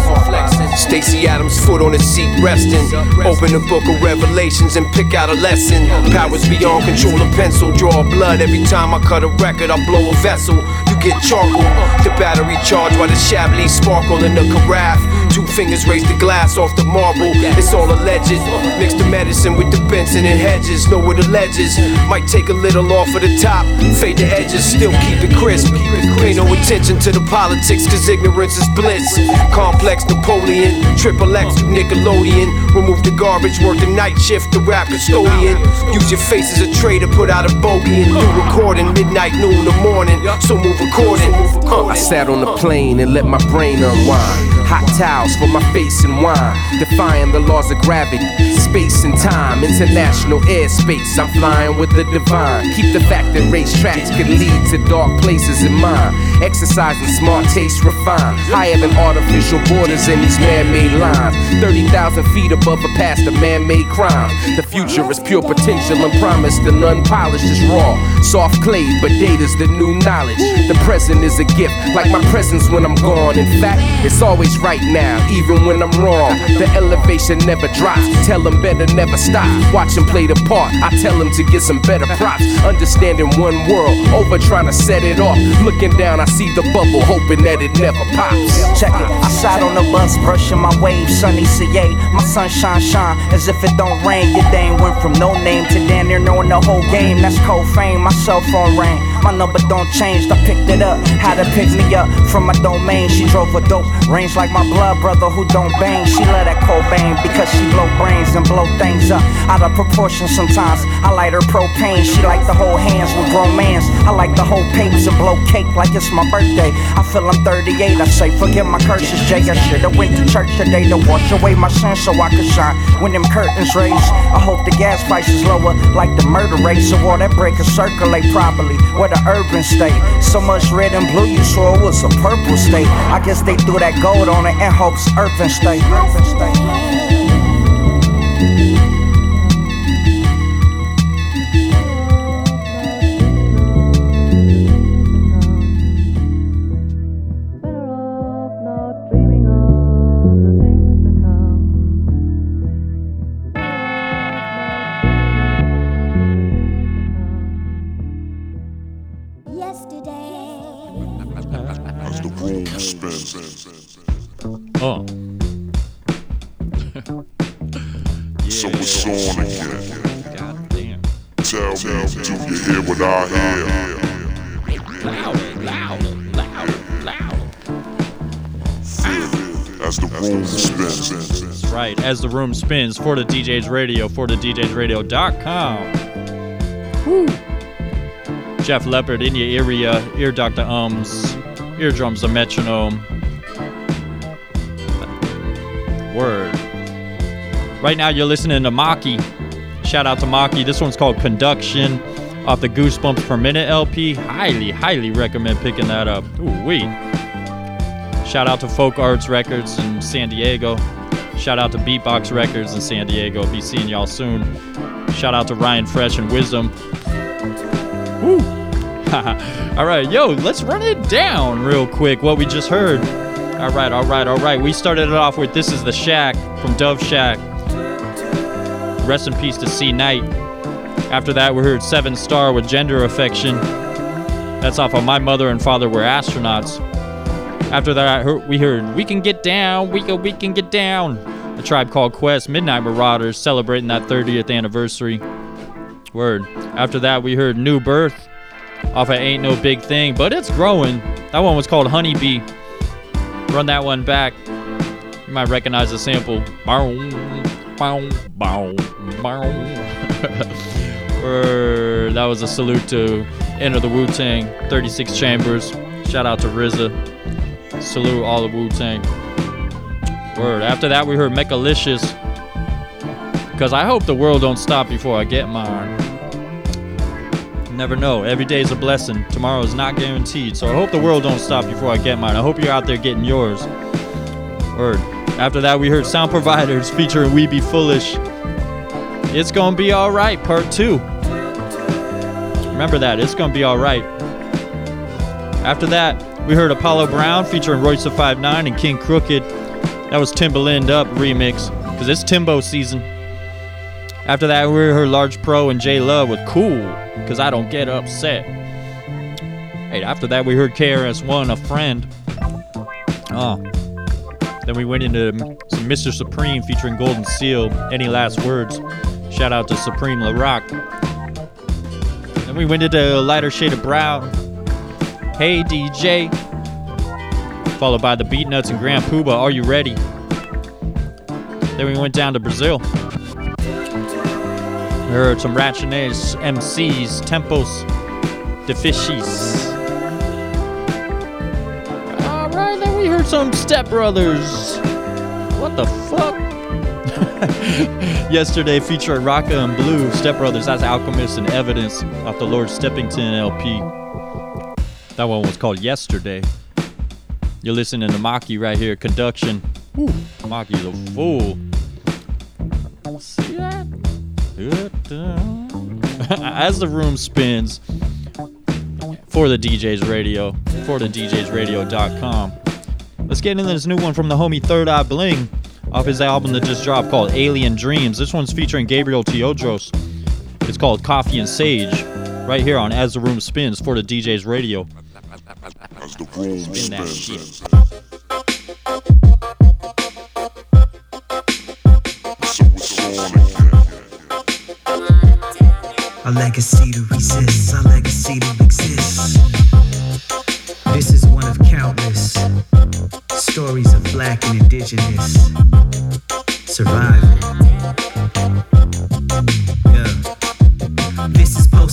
Stacy Adams' foot on the seat resting. Open the book of Revelations and pick out a lesson. Powers beyond control A pencil. Draw blood every time I cut a record. I blow a vessel. Get charcoal. The battery charged while the Chablis sparkle in the carafe. Two fingers raise the glass off the marble. It's all alleged. Mix the medicine with the Benson and Hedges. Know where the ledges. Might take a little off of the top. Fade the edges. Still keep it crisp. Pay no attention to the politics, cause ignorance is bliss. Complex Napoleon. Triple X to Nickelodeon. Remove the garbage. Work the night shift. The rap custodian. Use your face as a trader. Put out a bogey and do recording. Midnight, noon, the morning. So move according. Huh. I sat on the plane and let my brain unwind. Hot towels for my face and wine. Defying the laws of gravity, space and time. International airspace, I'm flying with the divine. Keep the fact that racetracks can lead to dark places in mind. Exercising smart taste refined. Higher than artificial borders in these man made lines. 30,000 feet above a past of man made crime. The future is pure potential and promise. The unpolished is raw. Soft clay, but data's the new knowledge. The present is a gift, like my presence when I'm gone. In fact, it's always right now, even when I'm wrong. The elevation never drops. Tell them better never stop. Watch them play the part. I tell them to get some better props. Understanding one world, over trying to set it off. Looking down, I see the bubble, hoping that it never pops. Check it. I sat on the bus, brushing my waves, sunny CA. My sunshine shine as if it don't rain. Your dame went from no name to damn near knowing the whole game. That's cold fame. My cell phone rang. My number don't change. I picked it up. Had to pick me up from my domain. She drove a dope range like my blood brother who don't bang. She love that Cobain because she blow brains and blow things up out of proportion sometimes. I light her propane. She like the whole hands with romance. I like the whole papers and blow cake like it's my birthday. I feel I'm 38. I say forgive my curses, Jay. I should've went to church today to wash away my sins so I could shine when them curtains raise. I hope the gas prices lower like the murder rate so all that breakers circulate properly where the urban state. So much red and blue you saw it was a purple state. I guess they threw that gold on it and hopes state. Urban state. Room spins for the DJ's Radio, for the DJ'sRadio.com. Woo. Gef Leopard in your area, Ear Dr. Umz, eardrums the metronome. Word. Right now you're listening to Maki. Shout out to Maki. This one's called Conduction off the Goosebumps per Minute LP. Highly, highly recommend picking that up. Ooh wee. Shout out to Folk Arts Records in San Diego. Shout out to Beatbox Records in San Diego. Be seeing y'all soon. Shout out to Ryan Fresh and Wisdom. Woo. [LAUGHS] all right, yo, let's run it down real quick. What we just heard. All right, all right, all right. We started it off with "This Is the Shack" from Dove Shack. Rest in peace to C Knight. After that, we heard Seven Star with Gender Affection. That's off of My Mother and Father Were Astronauts. After that, we heard We Can Get Down, We Can, we can Get Down. A tribe called Quest, Midnight Marauders, celebrating that 30th anniversary. Word. After that, we heard New Birth off of Ain't No Big Thing, but it's growing. That one was called Honeybee. Run that one back. You might recognize the sample. Bow, bow, bow. [LAUGHS] That was a salute to Enter the Wu Tang, 36 Chambers. Shout out to RZA. Salute all the Wu Tang. Word. After that, we heard Mechalicious. Because I hope the world don't stop before I get mine. Never know. Every day is a blessing. Tomorrow is not guaranteed. So I hope the world don't stop before I get mine. I hope you're out there getting yours. Word. After that, we heard Sound Providers [LAUGHS] featuring Wee Bee Foolish. It's gonna be alright, part two. Remember that, it's gonna be alright. After that, we heard Apollo Brown featuring Royce da 5'9 and Kxng Crooked. That was Timbaland Up remix, because it's Timbo season. After that, we heard Large Pro and J Love with Cool, because I don't get upset. Hey, after that, we heard KRS1, A Friend. Oh. Then we went into some Mr. Supreme featuring Golden Seal. Any last words? Shout out to Supreme La Rock. Then we went into a lighter shade of brown. Hey DJ. Followed by the Beatnuts and Grand Puba. Are you ready? Then we went down to Brazil. We heard some Racionais MCs, Tempos, Difíceis. Alright, then we heard some Step Brothers. What the fuck? [LAUGHS] Yesterday featured Rakaa and Blu, Step Brothers, that's Alchemist and Evidence off the Lord Steppington LP. That one was called Yesterday. You're listening to Maki right here, Conduction. Woo, Maki's a fool. See [LAUGHS] that? As the room spins for the DJ's Radio, for the DJ'sRadio.com. Let's get into this new one from the homie Third Eye Bling off his album that just dropped called Alien Dreams. This one's featuring Gabriel Teodros. It's called Coffee and Sage, right here on As the Room Spins for the DJ's Radio. As the room Spin that spins. shit. So it's on again. A legacy to resist, a legacy to exist. This is one of countless stories of black and indigenous survival. Yeah.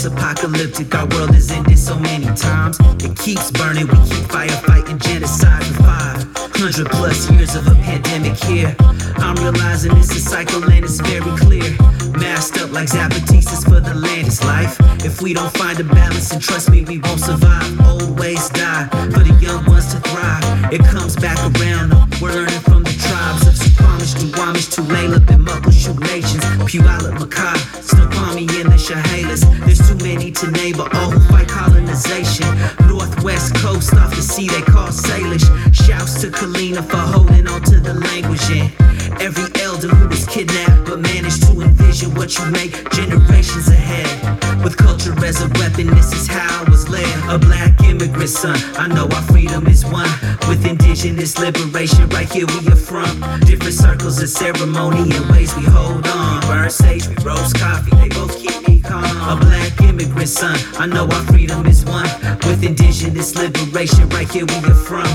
Apocalyptic, our world has ended so many times. It keeps burning, we keep firefighting genocide for 500 plus years of a pandemic here. I'm realizing it's a cycle and it's very clear. Masked up like Zapatistas for the land is life. If we don't find a balance, and trust me, we won't survive. Old ways die for the young ones to thrive. It comes back around, we're learning from the tribes of Suquamish, Duwamish, Tulalip, and Muckleshoot nations. Puyallup, Makah, Snoqualmie, and the Chehalis. There's too many to name, but all who fight colonization. Northwest coast off the sea they call Salish. Shouts to Kalina for holding on to the language. And every elder who was kidnapped but managed to envision what you make generations ahead. With culture as a weapon, this is how I was led. A black immigrant son, I know our freedom is one. With indigenous liberation, right here we are from. Different circles of ceremony and ways we hold on. Burn sage, we roast coffee, they both keep me calm. A black immigrant son, I know our freedom is one. With indigenous liberation, right here we are from.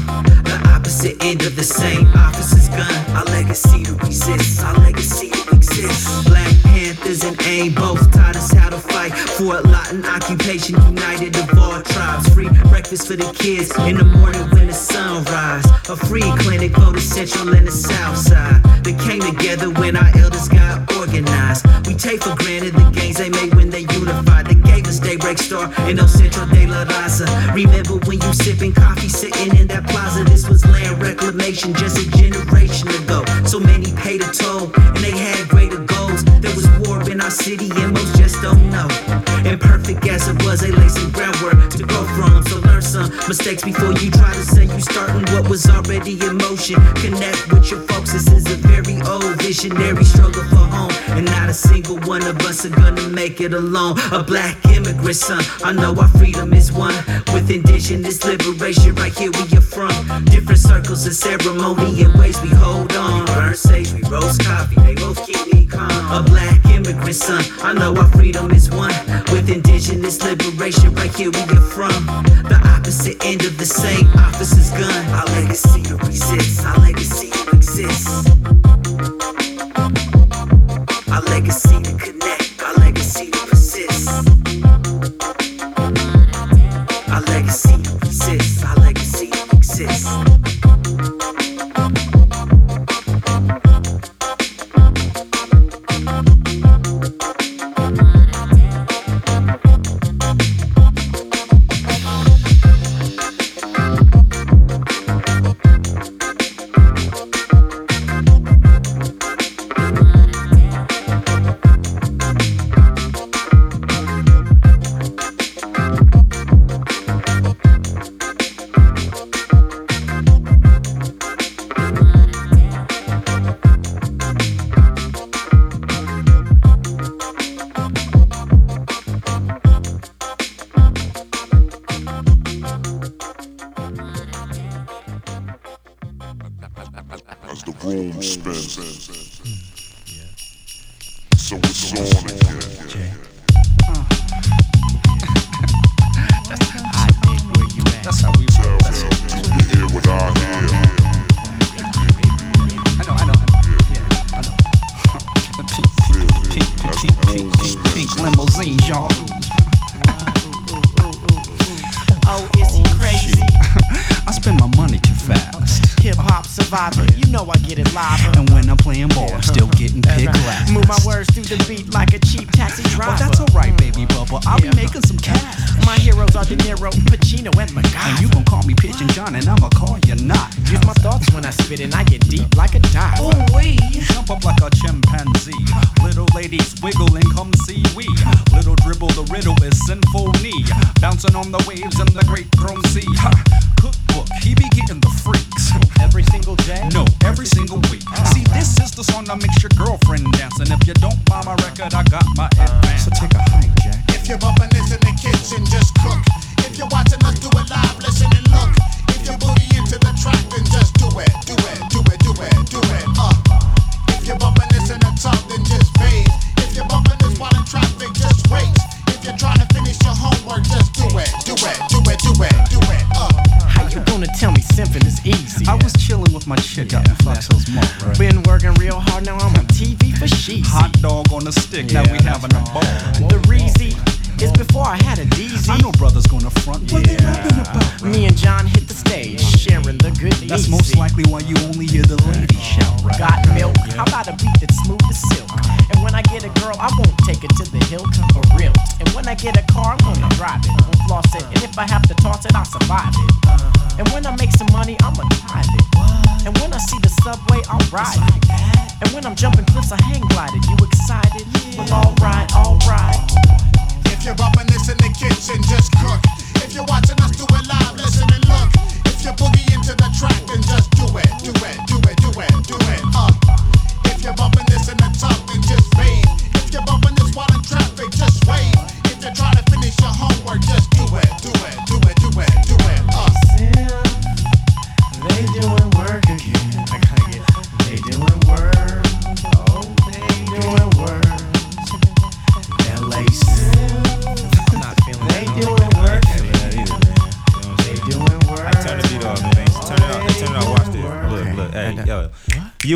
The opposite end of the same officer's gun. Our legacy to resist, our legacy to exist. Black And AIM both taught us how to fight for a lot in occupation, united of all tribes. Free breakfast for the kids in the morning when the sun rise. A free clinic for the central and the south side. They came together when our elders got organized. We take for granted the gains they made when they unified. They gave us Daybreak Star in El Centro de la Raza. Remember when you sipping coffee sitting in that plaza? This was land reclamation just a generation ago. So many paid a toll and they had greater goals. There was war in our city and most just don't know. Imperfect as it was, they laid some groundwork to grow from. So learn some mistakes before you try to say you starting what was already in motion. Connect with your folks. This is a very old visionary struggle for home, and not a single one of us are gonna make it alone. A black immigrant son, I know our freedom is one. With indigenous liberation, right here we are from. Different circles of ceremony and ways we hold on. Burn sage, we roast coffee, they both keep me calm. A black immigrant son, I know our freedom is one. With indigenous liberation, right here we are from. The opposite end of the same officer's gun. Our legacy resist, our legacy to exist. Our legacy to connect, our legacy to persist. Our legacy resist, our legacy to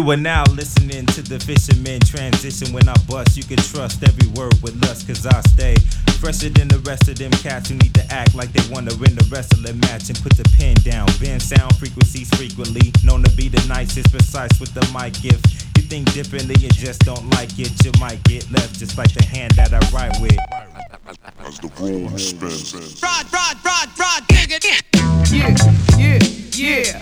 But are now listening to the fisherman transition. When I bust, you can trust every word with lust, cause I stay fresher than the rest of them cats who need to act like they wanna win the wrestling match and put the pin down. Bend sound frequencies frequently, known to be the nicest, precise with the mic if you think differently and just don't like it, you might get left just like the hand that I write with. As the room spins. Rod, Rod, Rod, Rod, dig it. Yeah, yeah, yeah.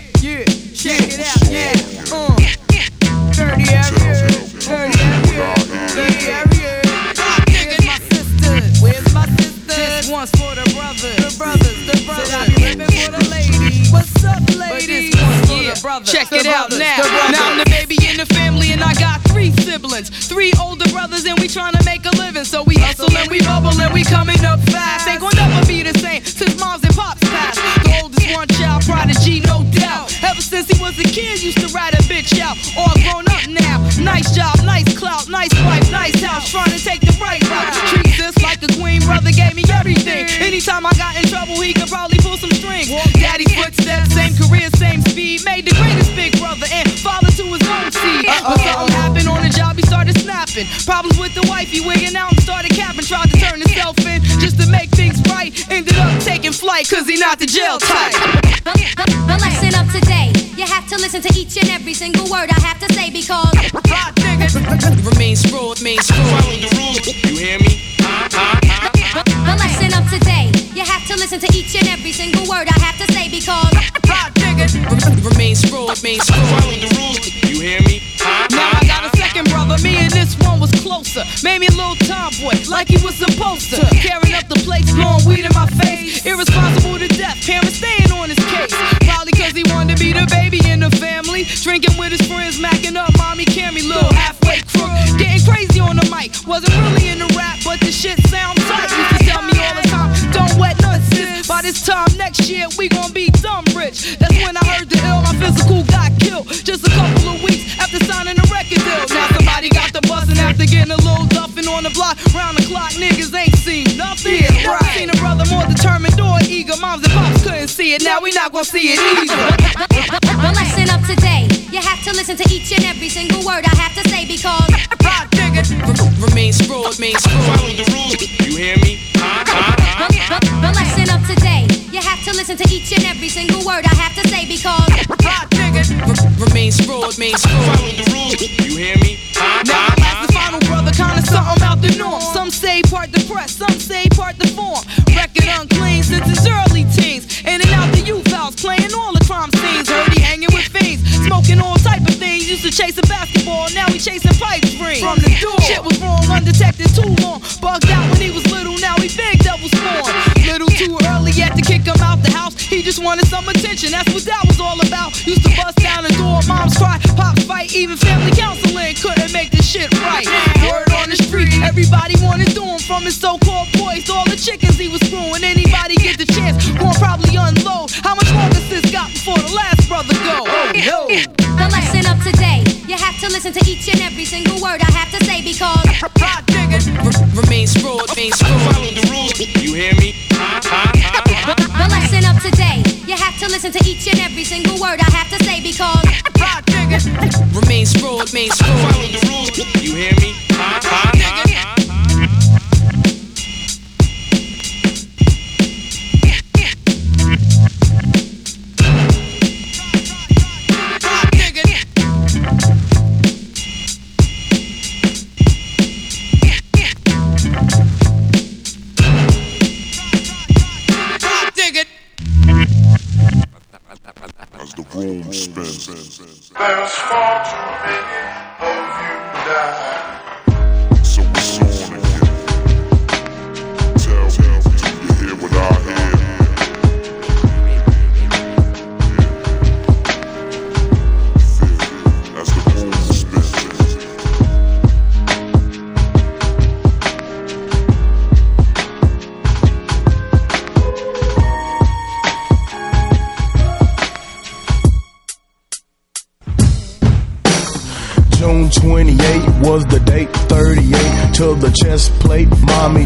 cause he not the jail type. Gonna see it from his so-called boys to all the chickens he was screwing. Anybody get the chance, gon' probably unload. How much longer sis got before the last brother go? Oh no. the lesson of today, you have to listen to each and every single word I have to say because Remain screwed, remain screwed. Follow the rules. You hear me? the lesson of today, you have to listen to each and every single word I have to say because Remain screwed, remain screwed. Follow the rules. You hear me?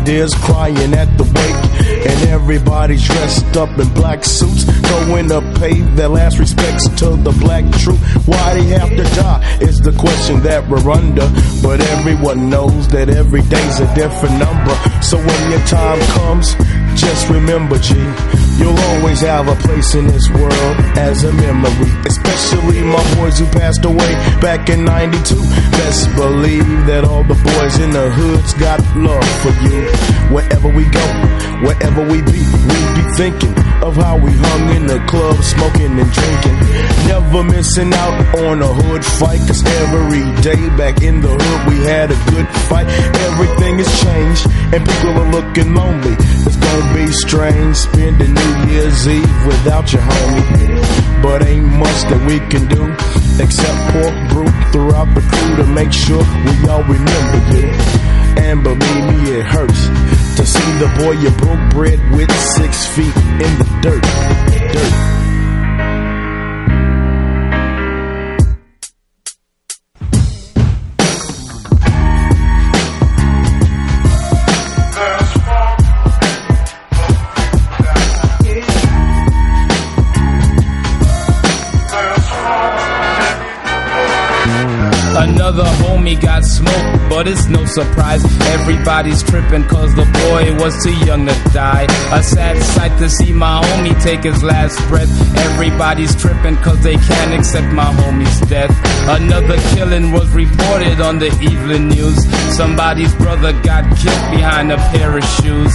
Dear's crying at the wake, and everybody's dressed up in black suits, going to pay their last respects to the black troop. Why they have to die is the question that we're under, but everyone knows that every day's a different number. So when your time comes, just remember, G, you'll always have a place in this world as a memory, especially my boys who passed away back in 92. Best believe that all the boys in the hoods got love for you. Wherever we go, wherever we be, we be thinking of how we hung in the club, smoking and drinking. Never missing out on a hood fight, cause every day back in the hood we had a good fight. Everything has changed, and people are looking lonely. It's gonna be strange spending New Year's Eve without your homie. But ain't much that we can do except pour brew throughout the crew to make sure we all remember you. And believe me, it hurts to see the boy you broke bread with six feet in the dirt. Dirt. But it's no surprise. Everybody's tripping cause the boy was too young to die. A sad sight to see my homie take his last breath. Everybody's tripping cause they can't accept my homie's death. Another killing was reported on the evening news. Somebody's brother got killed behind a pair of shoes.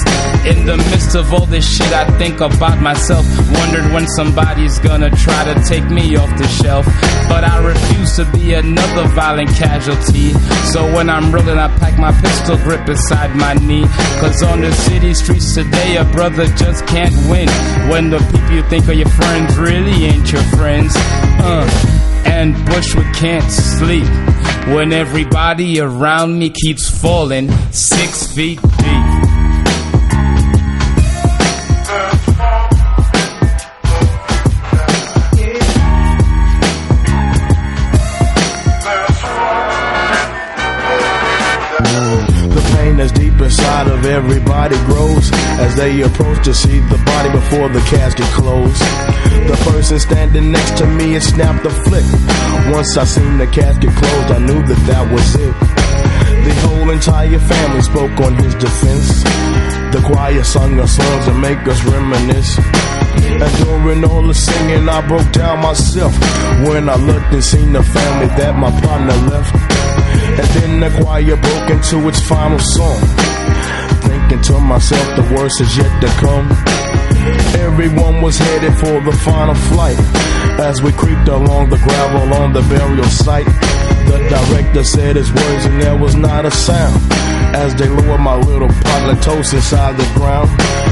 In the midst of all this shit, I think about myself. Wondered when somebody's gonna try to take me off the shelf. But I refuse to be another violent casualty. So when I'm rolling, I pack my pistol grip beside my knee. Cause on the city streets today, a brother just can't win. When the people you think are your friends really ain't your friends. Uh, and Bushwick can't sleep. When everybody around me keeps falling six feet deep. They approach to see the body before the casket closed. The person standing next to me had snapped the flick. Once I seen the casket closed, I knew that that was it. The whole entire family spoke on his defense. The choir sung us songs to make us reminisce. And during all the singing, I broke down myself when I looked and seen the family that my partner left. And then the choir broke into its final song. Thinking to myself, the worst is yet to come. Everyone was headed for the final flight as we creeped along the gravel on the burial site. The director said his words and there was not a sound as they lowered my little partner toast inside the ground.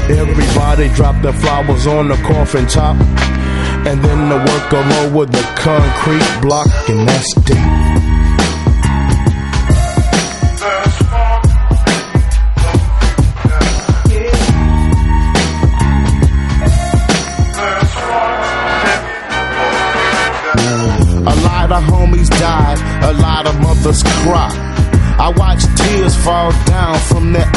Everybody dropped their flowers on the coffin top and then the worker lowered the concrete block and that's it. A lot of mothers cry. I watch tears fall down from their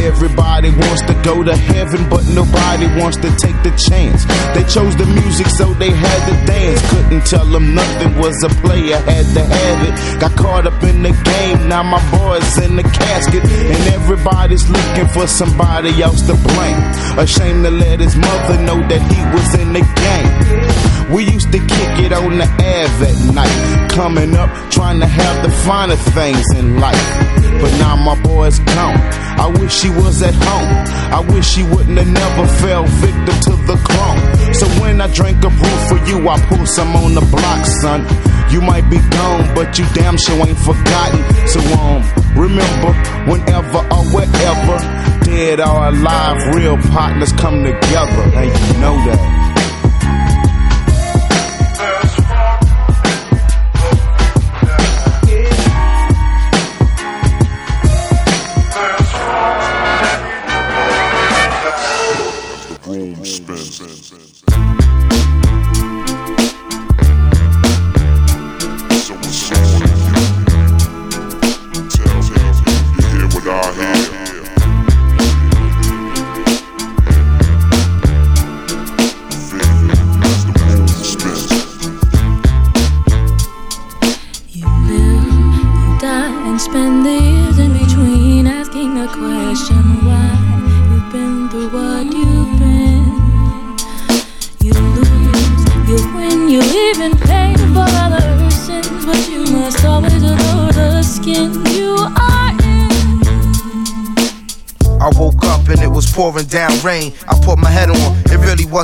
Everybody wants to go to heaven, but nobody wants to take the chance. They chose the music, so they had to dance. Couldn't tell them nothing was a player, had to have it. Got caught up in the game, now my boy's in the casket. And everybody's looking for somebody else to blame. Ashamed to let his mother know that he was in the game. We used to kick it on the Ave at night. Coming up, trying to have the finer things in life. But now my boy's gone. I wish she was at home. I wish she wouldn't have never fell victim to the clone. So when I drink a brew for you, I pull some on the block, son. You might be gone, but you damn sure ain't forgotten. So um, remember, whenever or wherever, dead or alive, real partners come together, and you know that.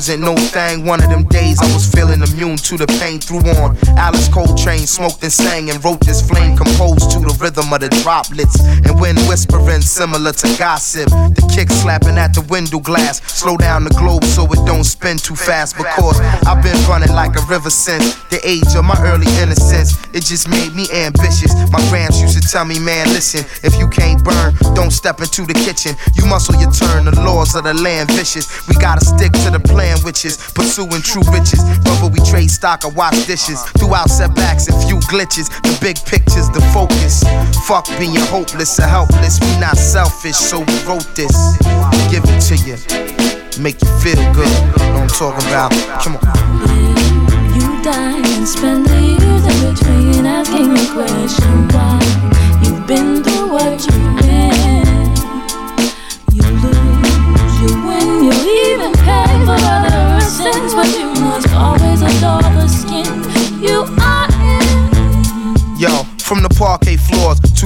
Wasn't no thing. One of them days I was feeling immune to the pain through on. Alice Coltrane smoked and sang and wrote this flame rhythm of the droplets. And when whispering similar to gossip, the kick slapping at the window glass. Slow down the globe so it don't spin too fast. Because I've been running like a river since the age of my early innocence. It just made me ambitious. My grams used to tell me, man, listen, if you can't burn, don't step into the kitchen. You muscle your turn, the laws of the land vicious. We gotta stick to the plan, which is pursuing true riches. Whether we trade stock or wash dishes, throughout setbacks and few glitches, the big picture's the focus. Fuck being hopeless or helpless. We not selfish, so we wrote this. Give it to you, make you feel good. Know I'm talking about? Come on. You die and spend the years in between asking why you've been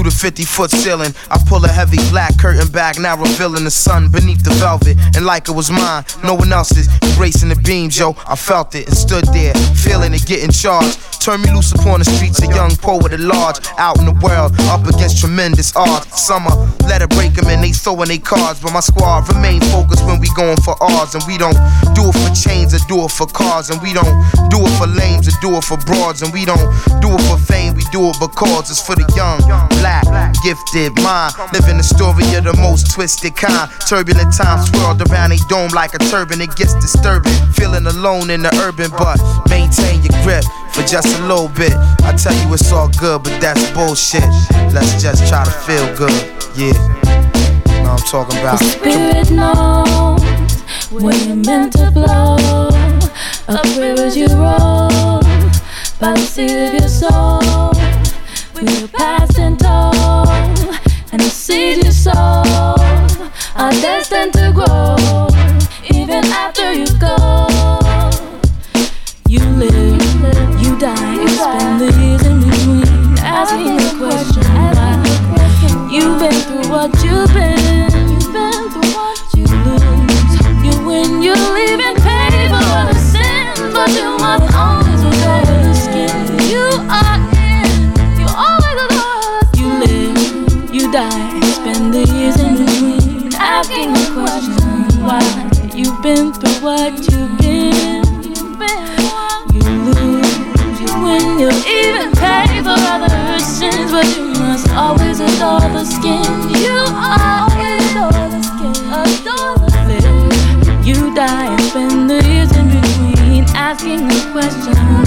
to the 50 foot ceiling, I pull a heavy black curtain back, now revealing the sun beneath the velvet. And like it was mine, no one else's. Embracing the beams, yo, I felt it and stood there, feeling it, getting charged. Turn me loose upon the streets, a young poet at large, out in the world, up against tremendous odds. Summer, let it break them and they throwing they cards, but my squad remain focused when we going for ours. And we don't do it for chains or do it for cars, and we don't do it for lames or do it for broads, and we don't do it for fame, we do it because it's for the young, black, gifted mind. Living the story of the most twisted kind. Turbulent times swirled around a dome like a turban. It gets disturbing. Feeling alone in the urban, but maintain your grip for just a little bit. I tell you it's all good, but that's bullshit. Let's just try to feel good, yeah. Know what I'm talking about. The spirit knows when you're meant to blow. Up rivers you roll by the seed of your soul. Your past in tow, and the seeds you sow are destined to grow even after you go. You live, you die, you spend the years in between asking the question why. You've been through what you've been, to die. Spend the years in between asking the question why you've been through what you've been. You lose, when you even pay for other sins, but you must always adore the skin. You always adore the skin, adore the skin. You die and spend the years in between asking the question.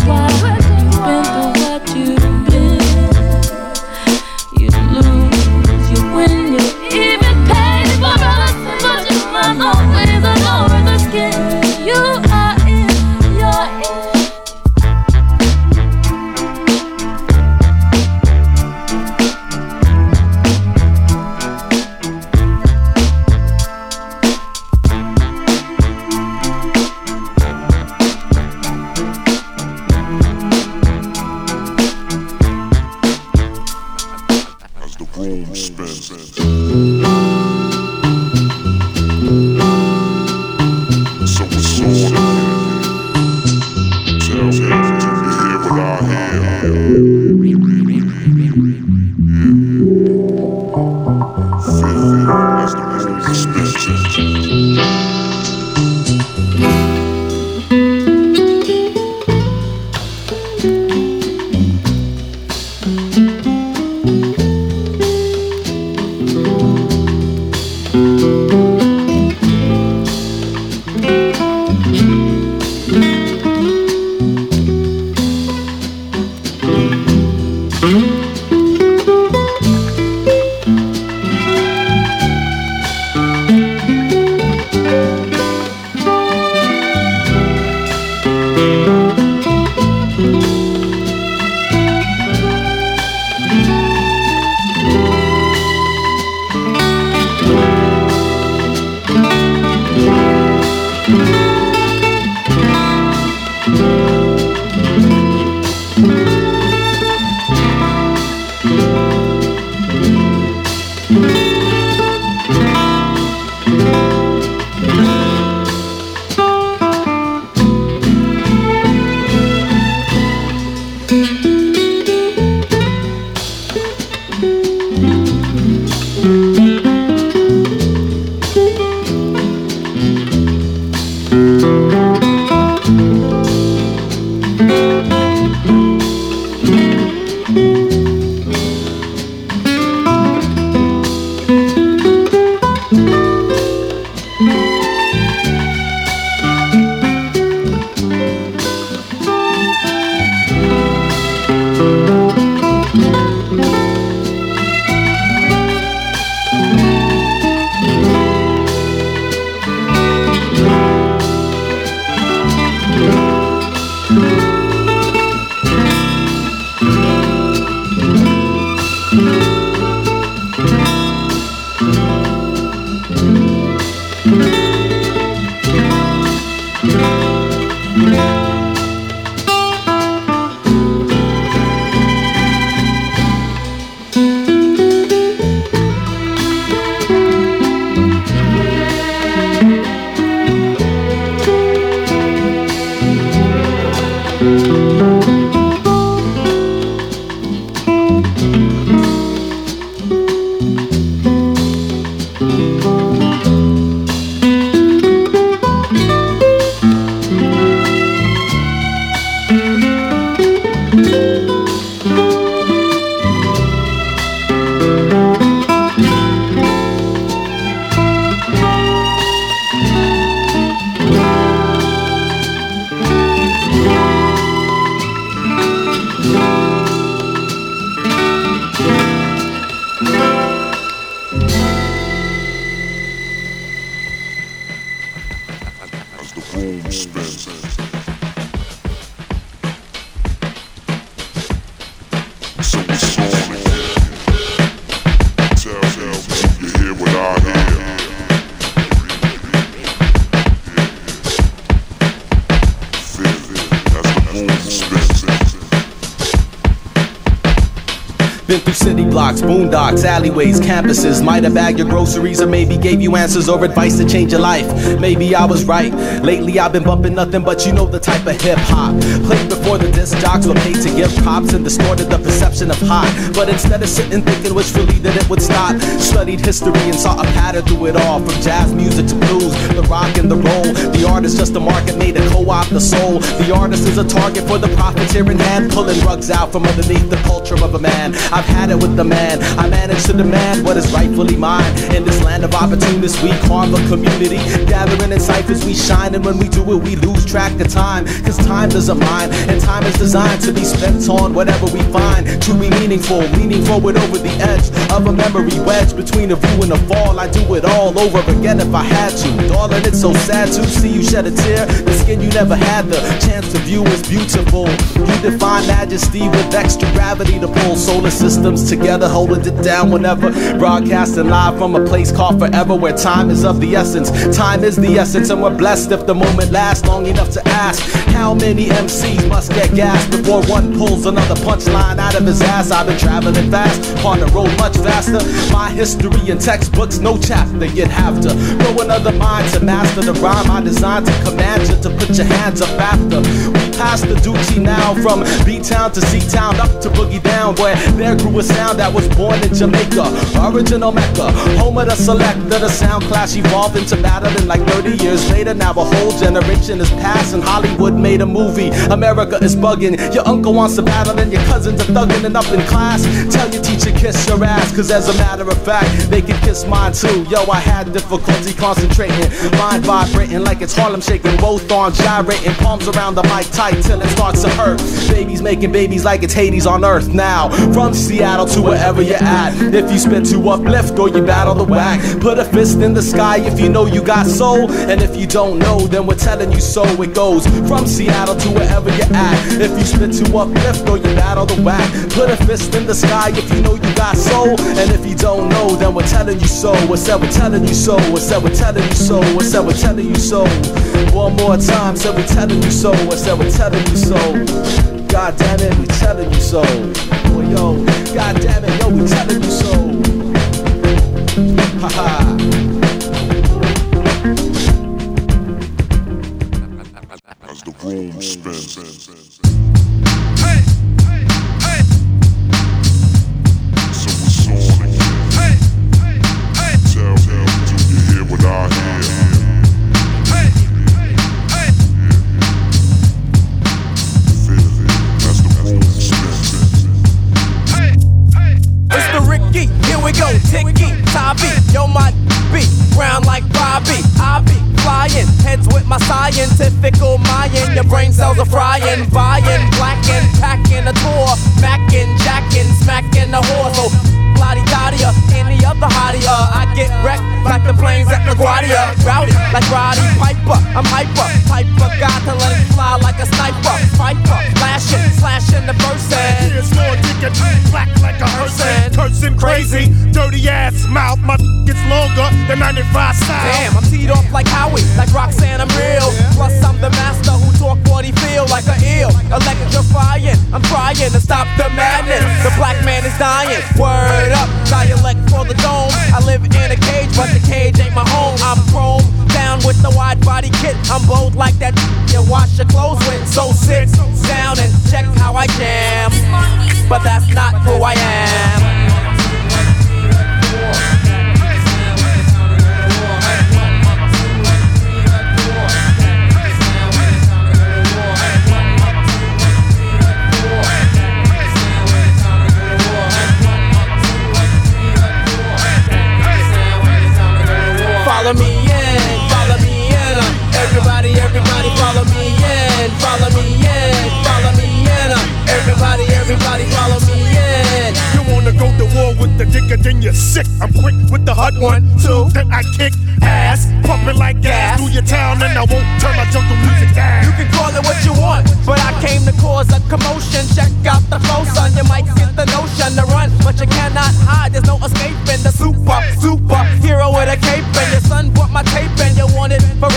Alleyways, campuses. Might have bagged your groceries or maybe gave you answers or advice to change your life. Maybe I was right. Lately I've been bumping nothing but you know the type of hip hop. Played before the disc jocks were paid to give props and distorted the perception of hot. But instead of sitting thinking wishfully that it would stop, studied history and saw a pattern through it all. From jazz music to blues, the rock and the roll. The artist just a market made to co-opt the soul. The artist is a target for the profiteering hand, pulling rugs out from underneath the culture of a man. I've had it with the man. I managed to demand what is rightfully mine. In this land of opportunists, we carve a community. Gathering in ciphers, we shine, and when we do it, we lose track of time. Cause time doesn't mind, and time is designed to be spent on whatever we find. To be meaningful, leaning forward over the edge of a memory wedge between a view and a fall. I do it all over again if I had to. Darling, it's so sad to see you shed a tear. The skin you never had the chance to view is beautiful. You define majesty with extra gravity to pull solar systems together, holding it down whenever. Broadcasting live from a place called forever where time is of the essence. Time is the essence, and we're blessed if the moment lasts long enough to ask how many MCs must get gas before one pulls another punchline out of his ass. I've been traveling fast, on the road much faster. My history and textbooks, no chapter you'd have to grow another mind to master the rhyme I designed to command you to put your hands up after. The Doochie now from B Town to C Town up to Boogie Down, where there grew a sound that was born in Jamaica. Original Mecca, home of the select selector. The sound clash evolved into battling like 30 years later. Now a whole generation is passing. Hollywood made a movie. America is bugging. Your uncle wants to battle and your cousins are thugging and up in class. Tell your teacher kiss your ass, cause as a matter of fact, they can kiss mine too. Yo, I had difficulty concentrating, mind vibrating like it's Harlem shaking. Both arms gyrating, palms around the mic tight till it starts to hurt. Babies making babies like it's Hades on earth now. From Seattle to wherever you're at. If you spin to uplift or you battle the whack, put a fist in the sky if you know you got soul. And if you don't know, then we're telling you so it goes. From Seattle to wherever you're at. If you spin to uplift or you battle the whack, put a fist in the sky if you know you got soul. And if you don't know, then we're telling you so. What's that? We're telling you so. What's that? We're telling you so. What's that? We're telling you so. One more time, said we're telling you so. What's that? We're telling you so. God damn it, we telling you so. Boy, yo, God damn it, yo, we telling you so. Ha ha. As the room spins. Hey, hey, hey. So it's on again. Tell me, do you hear what I hear? We go, Ticky, Tabi, yo my beat, round like Bobby, I be flying, heads with my scientific Mayan, your brain cells are frying, buying, blacking, packing a tour, macking, jacking, smacking the whore, so Lottie Dottie, any other hottie, uh, I get wrecked like the planes at LaGuardia, rowdy like Roddy Piper, I'm hyper, Piper got to let it fly like a sniper, Piper, flashing, slashing the verse, Here's more and black like a hearse. Cursing crazy, dirty ass mouth. My [LAUGHS] gets longer than 95 style. Damn, I'm teed off like Howie, like Roxanne, I'm real. Plus, I'm the master who talk what he feel like a ill. Electrifying, I'm trying to stop the madness. The black man is dying. Word up, dialect for the dome. I live in a cage, but the cage ain't my home. I'm chrome, down with the wide body kit. I'm bold like that you wash your clothes with. So sit down and check how I jam. But that's not who I am. Everybody, follow me in, follow me in, follow me in. uh, Everybody, everybody, follow me in. You wanna go to war with the dicker, then you're sick. I'm quick with the hot one, two. Then I kick ass, pumping like gas through your town, and I won't turn my jungle music down. You can call it what you want, but I came to cause a commotion. Check out the flow, son. You might get the notion to run, but you cannot hide. There's no escaping the super, super hero with a cape. And your son bought my tape, and you for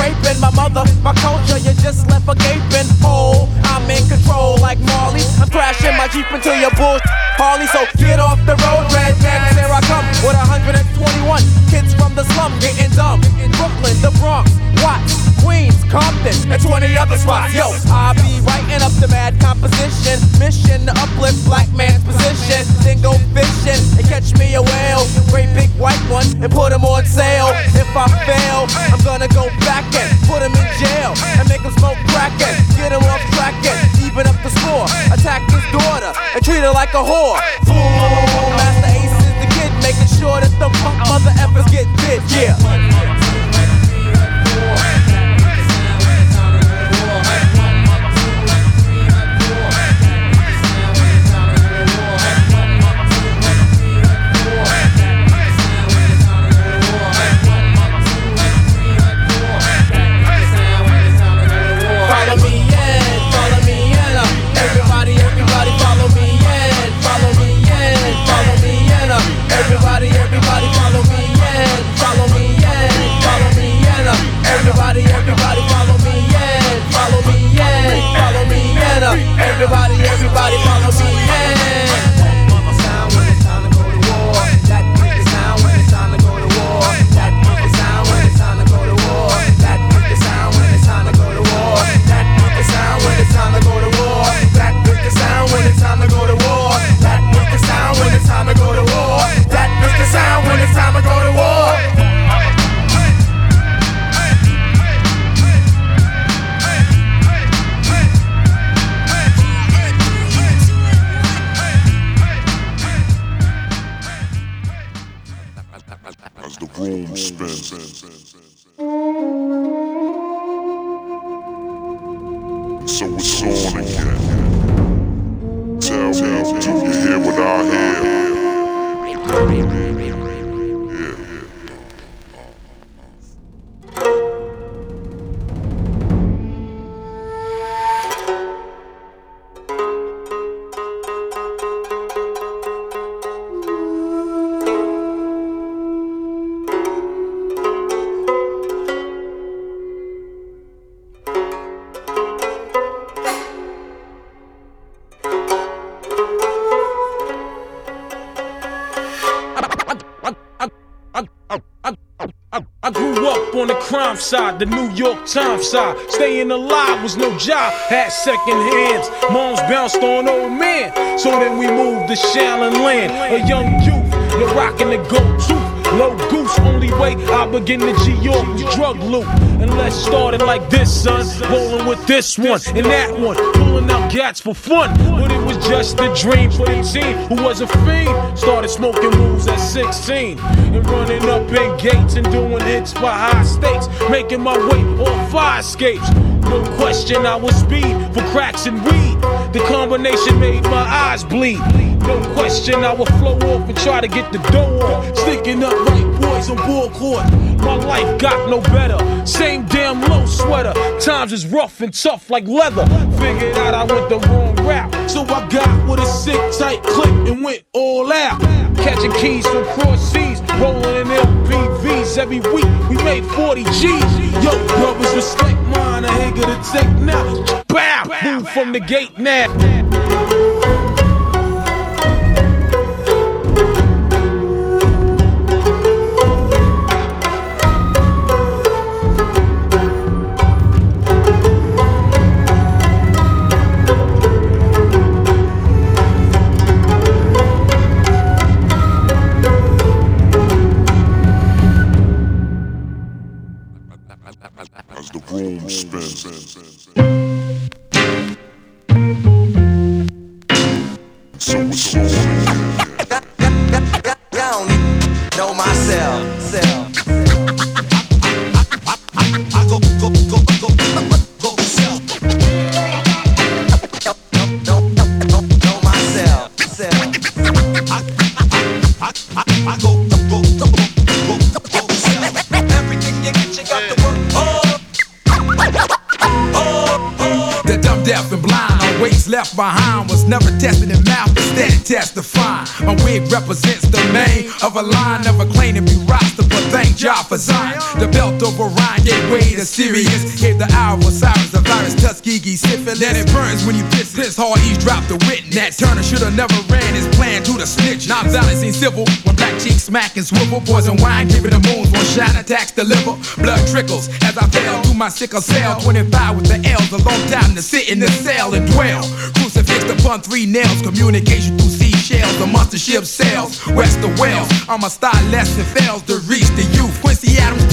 raping my mother, my culture. You just left a gaping hole. Oh, I'm in control like Marley. I'm crashing my Jeep into your bull. Harley, so get off the road, rednecks. Here I come with 121 kids from the slum getting dumb. In Brooklyn, the Bronx, Watts, Queens, Compton, and 20 other spots. Yo, I'll be writing up the mad composition. Mission to uplift black man's position. Then go fishing and catch me a whale. Great big white one and put him on sale. If I fail, I'm gonna go back and put him in jail and make him smoke crack and get him off track and even up the score. Attack his daughter and treat her like a whore. Fool, Masta Ace is the kid, making sure that the punk mother effers get bit. Yeah. Everybody, everybody, York Times side. Staying alive was no job, had second hands. Moms bounced on old man, so then we moved to Shaolin Land. A young youth, the rockin' the tooth. Low only way I begin to G York drug loot. And let's start it like this, son. Rolling with this one and that one, pulling out gats for fun. But it was just a dream for the teen who was a fiend. Started smoking moves at 16 and running up in gates and doing hits for high stakes, making my way on fire escapes. No question, I was speed for cracks and weed. The combination made my eyes bleed. No question, I would flow off and try to get the dough off. Sticking up right boys on ball court. My life got no better. Same damn low sweater. Times is rough and tough like leather. Figured out I went the wrong route. So I got with a sick tight clip and went all out. Catching keys from cross seas, rolling in LPVs every week. We made 40 G's. Yo, brothers, respect mine. I ain't gonna take now. Bow, move from the gate now. Room to gave the hour of Cyrus the virus, Tuskegee syphilis. Then it burns when you piss, piss hard, eavesdrop the wit. Nat Turner should've never ran his plan to the snitch. Not violence ain't civil, when black cheeks smack and swivel, poison wine, giving the moons, one shot attacks the liver. Blood trickles as I fell through my sickle cell, 25 with the L's, a long time to sit in the cell and dwell. Crucifixed upon three nails, communication through seashells, the monster ship sails west of Wales. I'm a star lesson fails to reach the youth. Quincy Adams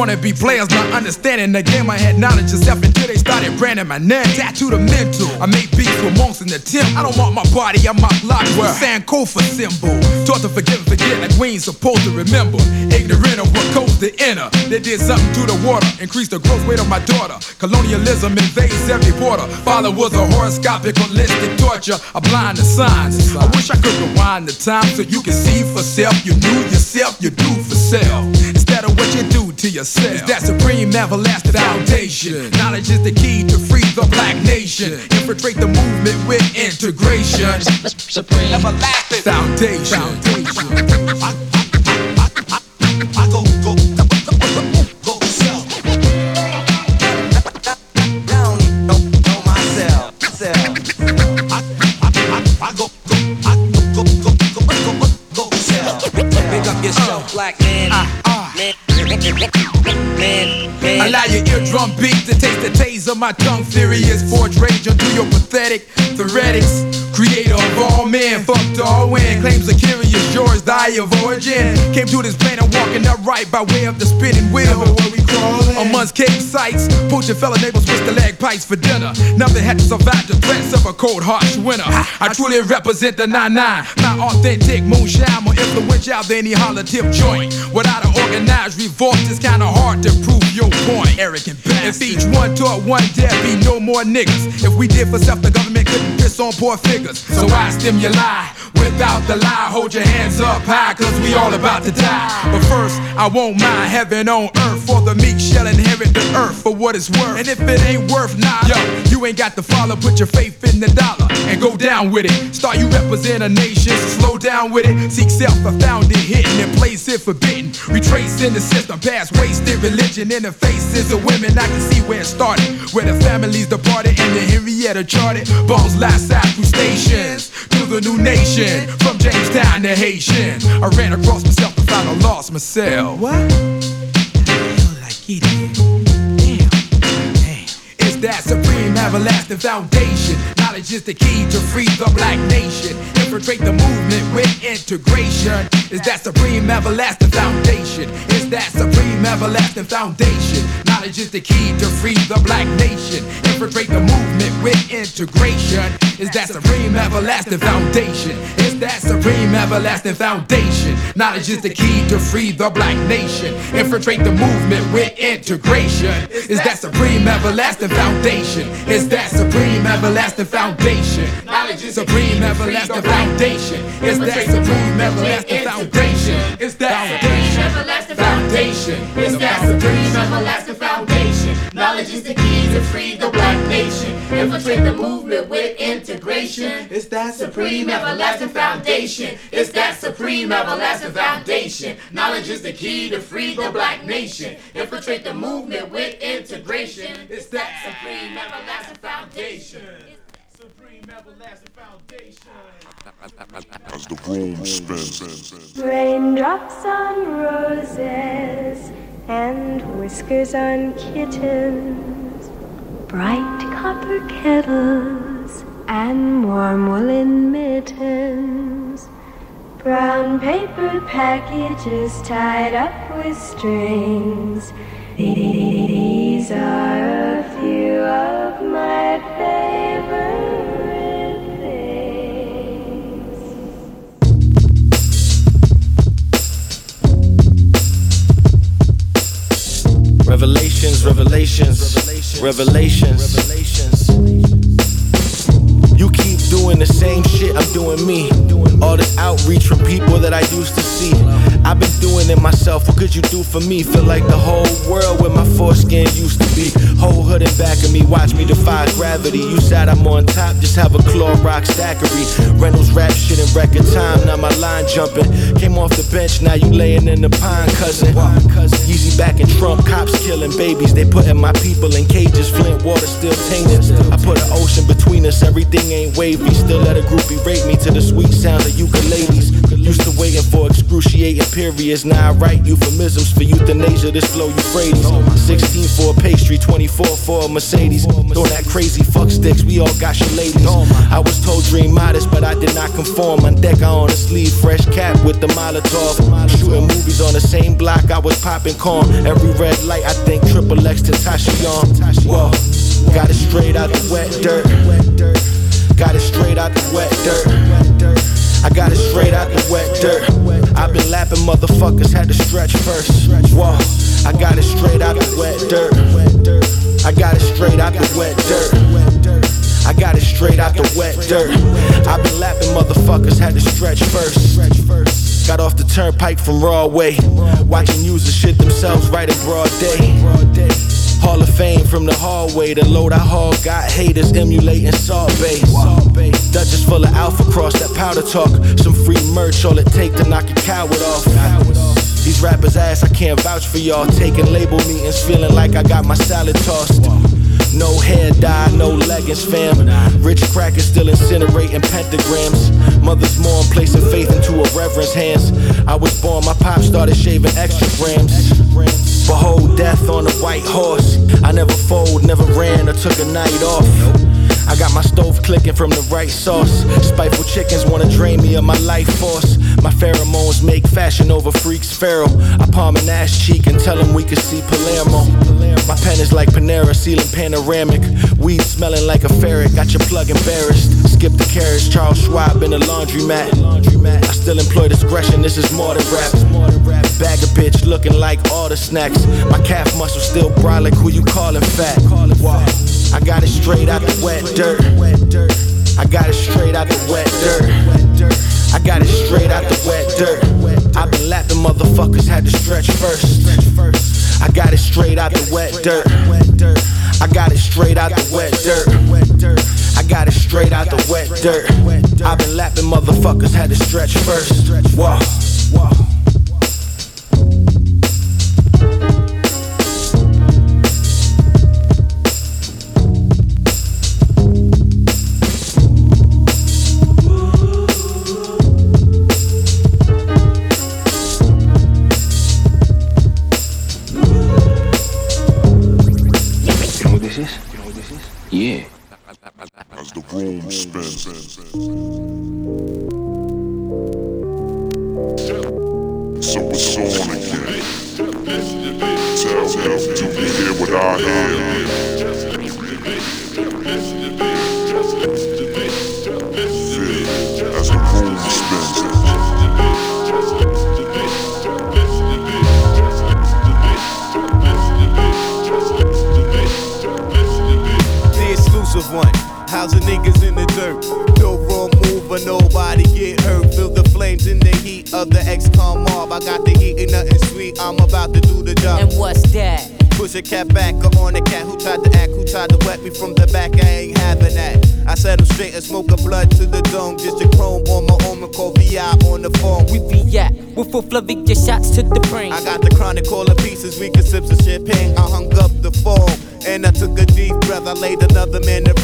wanna be players, not understanding the game. I had knowledge of self until they started branding my name. Tattooed a mental. I make beats with monks in the temple. I don't want my body, I mock block with Sankofa symbol. Taught to forgive and forget like we ain't supposed to remember. Ignorant of what goes to enter. They did something to the water, increased the growth rate of my daughter. Colonialism invades every border. Father was a horoscopic holistic torture. I blind the signs. I wish I could rewind the time so you can see for self. You knew yourself, you do for self. Instead of what you do to yourself. It's that supreme everlasting foundation. Knowledge is the key to free the black nation. Infiltrate the movement with integration. Supreme everlasting foundation. I, I go, go, go, Allow your eardrum beat to taste the taste of my tongue. Furious, forge rage unto your pathetic theoretics. Creator of all men, fucked all win. Claims a curious yours, die of origin. Came to this planet walking upright by way of the spinning wheel. Where we crawling. Amongst cave sites, poaching fella neighbors with the leg pipes for dinner. Nothing had to survive the threats of a cold, harsh winter. I truly represent the 9-9. My authentic moonshine, more influential than any holler tip joint. Without an organized revolt, it's kinda hard to prove your point. Arrogant bastard. If each one taught one, there be no more niggas. If we did for self, the government couldn't piss on poor figures. So I stimuli without the lie. Hold your hands up high, cause we all about to die. But first, I won't mind heaven on earth. For the meek shall inherit the earth for what it's worth. And if it ain't worth nah, yo, you ain't got to follow. Put your faith in the dollar and go down with it. Start you represent a nation, so slow down with it. Seek self, I found it hidden and place it forbidden. Retracing the system, past wasted religion in the faces of women. I can see where it started, where the families departed and the Henrietta charted. Bones last out through stations to the new nation, from Jamestown to Haitian. I ran across myself and found I lost myself. What? It's that supreme everlasting foundation. Knowledge is the key to free the black nation. Infiltrate the movement with integration. It's that supreme everlasting foundation. It's that supreme everlasting foundation. Knowledge is the key to free the black nation. Infiltrate the movement with integration. It's that supreme everlasting foundation. It's that supreme everlasting foundation. Knowledge is the key to free the black nation. Infiltrate the movement with integration. It's that supreme everlasting foundation. It's that supreme everlasting foundation. Knowledge is supreme everlasting foundation. It's that supreme everlasting foundation. It's that supreme everlasting foundation. It's that supreme everlasting foundation. Knowledge is the key to free the black nation. Infiltrate the movement with integration. It's that supreme everlasting foundation. It's that supreme everlasting foundation. Knowledge is the key to free the black nation. Infiltrate the movement with integration. It's that supreme everlasting foundation. Supreme everlasting foundation. As the room spins. Raindrops on roses and whiskers on kittens, bright copper kettles and warm woolen mittens, brown paper packages tied up with strings. These are a few of my favorite Revelations, revelations, revelations. You keep doing the same shit, I'm doing me. All the outreach from people that I used to see. I've been doing it myself, what could you do for me? Feel like the whole world where my foreskin used to be. Whole hood in back of me, watch me defy gravity. You said I'm on top, just have a claw rock stackery. Reynolds rap shit in record time, now my line jumping. Came off the bench, now you laying in the pine, cousin. Easy back in Trump, cops killing babies. They putting my people in cages, Flint water still tainted. I put an ocean between us, everything ain't wavy. Still let a groupie rape me to the sweet sound of ukuleles. Used to waiting for excruciating periods. Now I write euphemisms for euthanasia. This flow Euphrates. 16 for a pastry, 24 for a Mercedes. Throwing that crazy fuck sticks. We all got your ladies. I was told dream modest, but I did not conform. On deck, I on a sleeve, fresh cap with the Molotov. Shooting movies on the same block. I was popping corn. Every red light, I think triple X Young. Whoa, got it straight out the wet dirt. I got it straight out the wet dirt. I got it straight out the wet dirt. I've been lapping motherfuckers, had to stretch first. Whoa, I got it straight out the wet dirt. I got it straight out the wet dirt. I got it straight out the wet dirt. I've been lapping motherfuckers, had to stretch first. Got off the turnpike from Broadway. Watching users shit themselves right in broad day. Hall of Fame from the hallway. The load I haul got haters emulating Salt Bae. Dutchess full of alpha cross, that powder talk. Some free merch, all it take to knock a coward off. These rappers ass, I can't vouch for y'all. Taking label meetings, feeling like I got my salad tossed. No hair dye, no leggings, fam. Rich crackers still incinerating pentagrams. Mothers mourn, placing faith into a reverend's hands. I was born, my pop started shaving extra grams. Behold death on a white horse. I never fold, never ran or took a night off. I got my stove clicking from the right sauce. Spiteful chickens wanna drain me of my life force. My pheromones make fashion over freaks feral. I palm an ass cheek and tell them we could see Palermo. My pen is like Panera, ceiling panoramic. Weed smelling like a ferret, got your plug embarrassed. Skip the carriage, Charles Schwab in a laundromat. I still employ discretion, this is more than rap. Bag a bitch looking like all the snacks. My calf muscle still brolic, who you calling fat? I got it straight out the wet dirt. I got it straight out the wet dirt. I got it straight out the wet dirt. I've been lapping motherfuckers, had to stretch first. I got it straight out the wet dirt. I got it straight out the wet dirt. I got it straight out the wet dirt. I've been lapping motherfuckers, had to stretch first. Whoa. You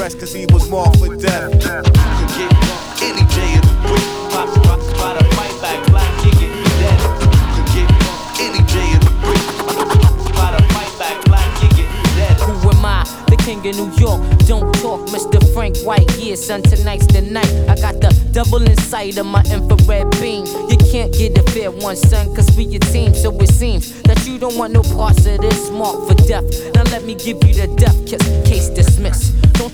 another man to rest cause he was marked for death. Could get any day of the week. Pop, pop, pop, a fight back, black, kick it, dead. Could get any day of the week. Pop, a fight back, black, kick it, dead. Who am I? The king of New York. Don't talk, Mr. Frank White. Yeah, son, tonight's the night. I got the double inside of my infrared beam. You can't get a fair one, son, cause we a team. So it seems that you don't want no parts of this mark for death. Now let me give you the death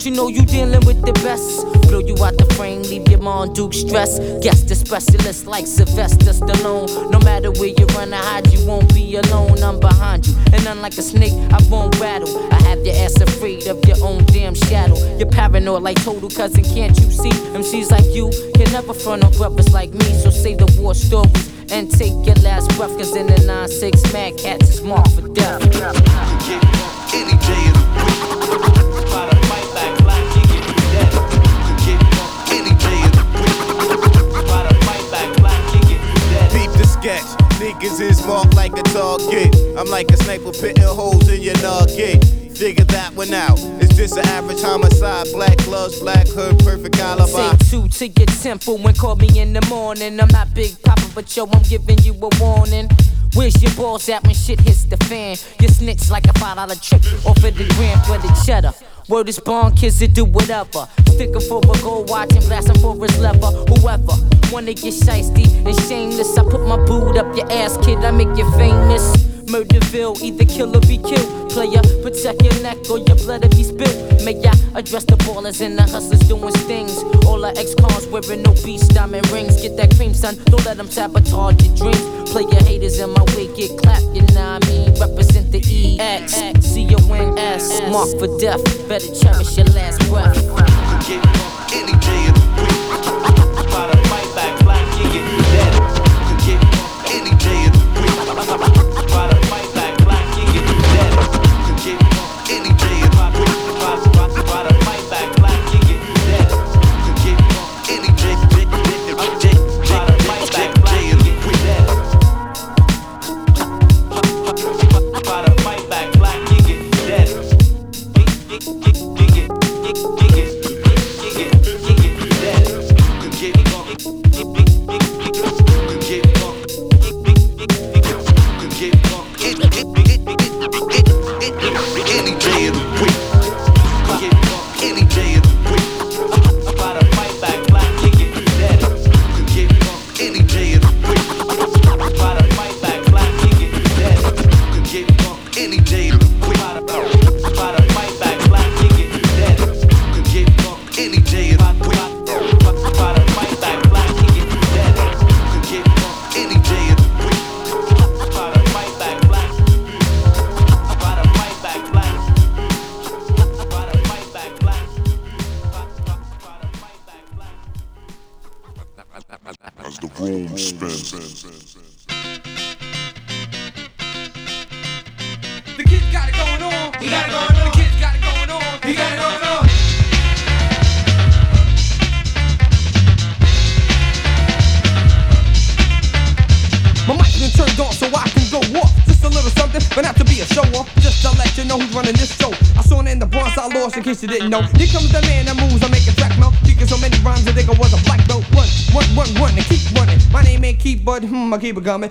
you know you dealing with the best. Blow you out the frame, leave your mom Duke stress. Guess the specialist like Sylvester Stallone. No matter where you run or hide, you won't be alone. I'm behind you, and unlike a snake, I won't rattle. I have your ass afraid of your own damn shadow. You're paranoid like total cousin, can't you see? MCs like you can never front on brothers like me, so say the war stories and take your last breath. Cause in the 9 6 mad cats is marked for death. Any day target. I'm like a sniper pitting holes in your nugget. Figure that one out. It's just an average homicide. Black gloves, black hood, perfect alibi. Say two to your temple when call me in the morning. I'm not Big Papa, but yo, I'm giving you a warning. Where's your balls at when shit hits the fan? You snitch like a five dollar trick off of the gram for the cheddar. Word is born, kids to do whatever. Thicker for a gold watch and blasting for his lever. Whoever wanna get shiesty and shameless, I put my boot up your ass, kid. I make you famous. Murderville, either kill or be killed. Player, protect your neck or your blood if you spit. May I address the ballers and the hustlers doing things. All our ex cons wearing obese diamond rings. Get that cream, son, don't let them sabotage your dreams. Play your haters in my way, get clapped, you know what I mean? Represent the EX, C-O-N-S, mark for death. Better cherish your last breath. Any day Bergame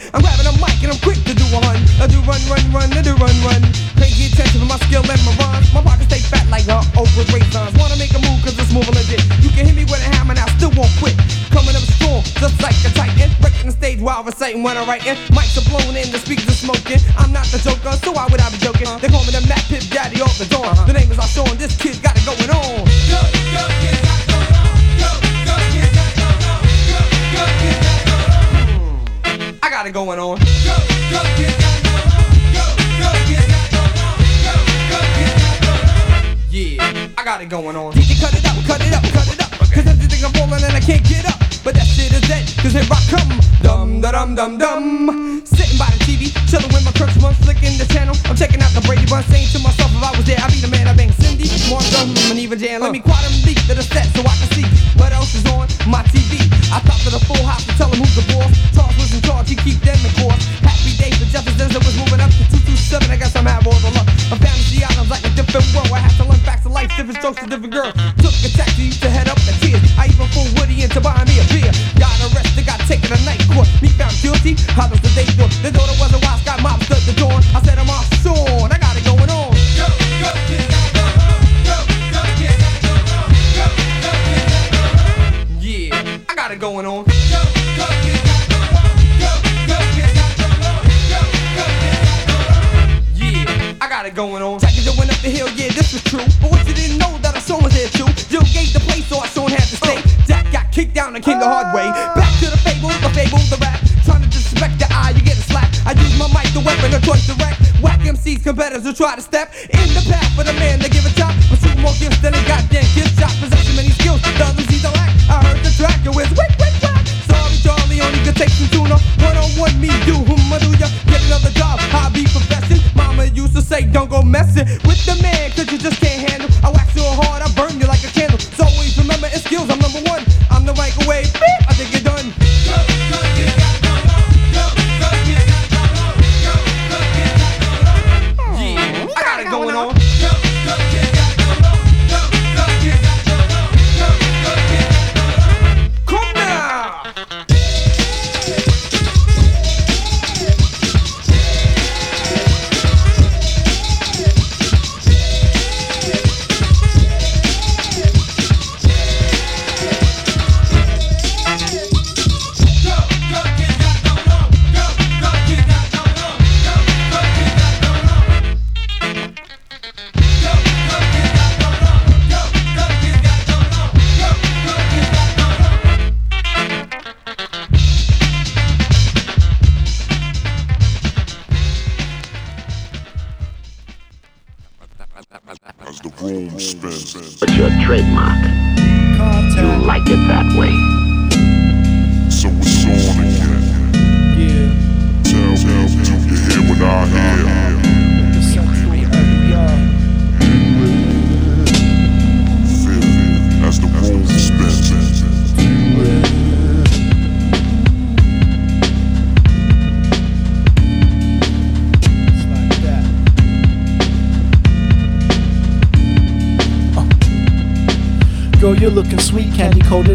Who try to step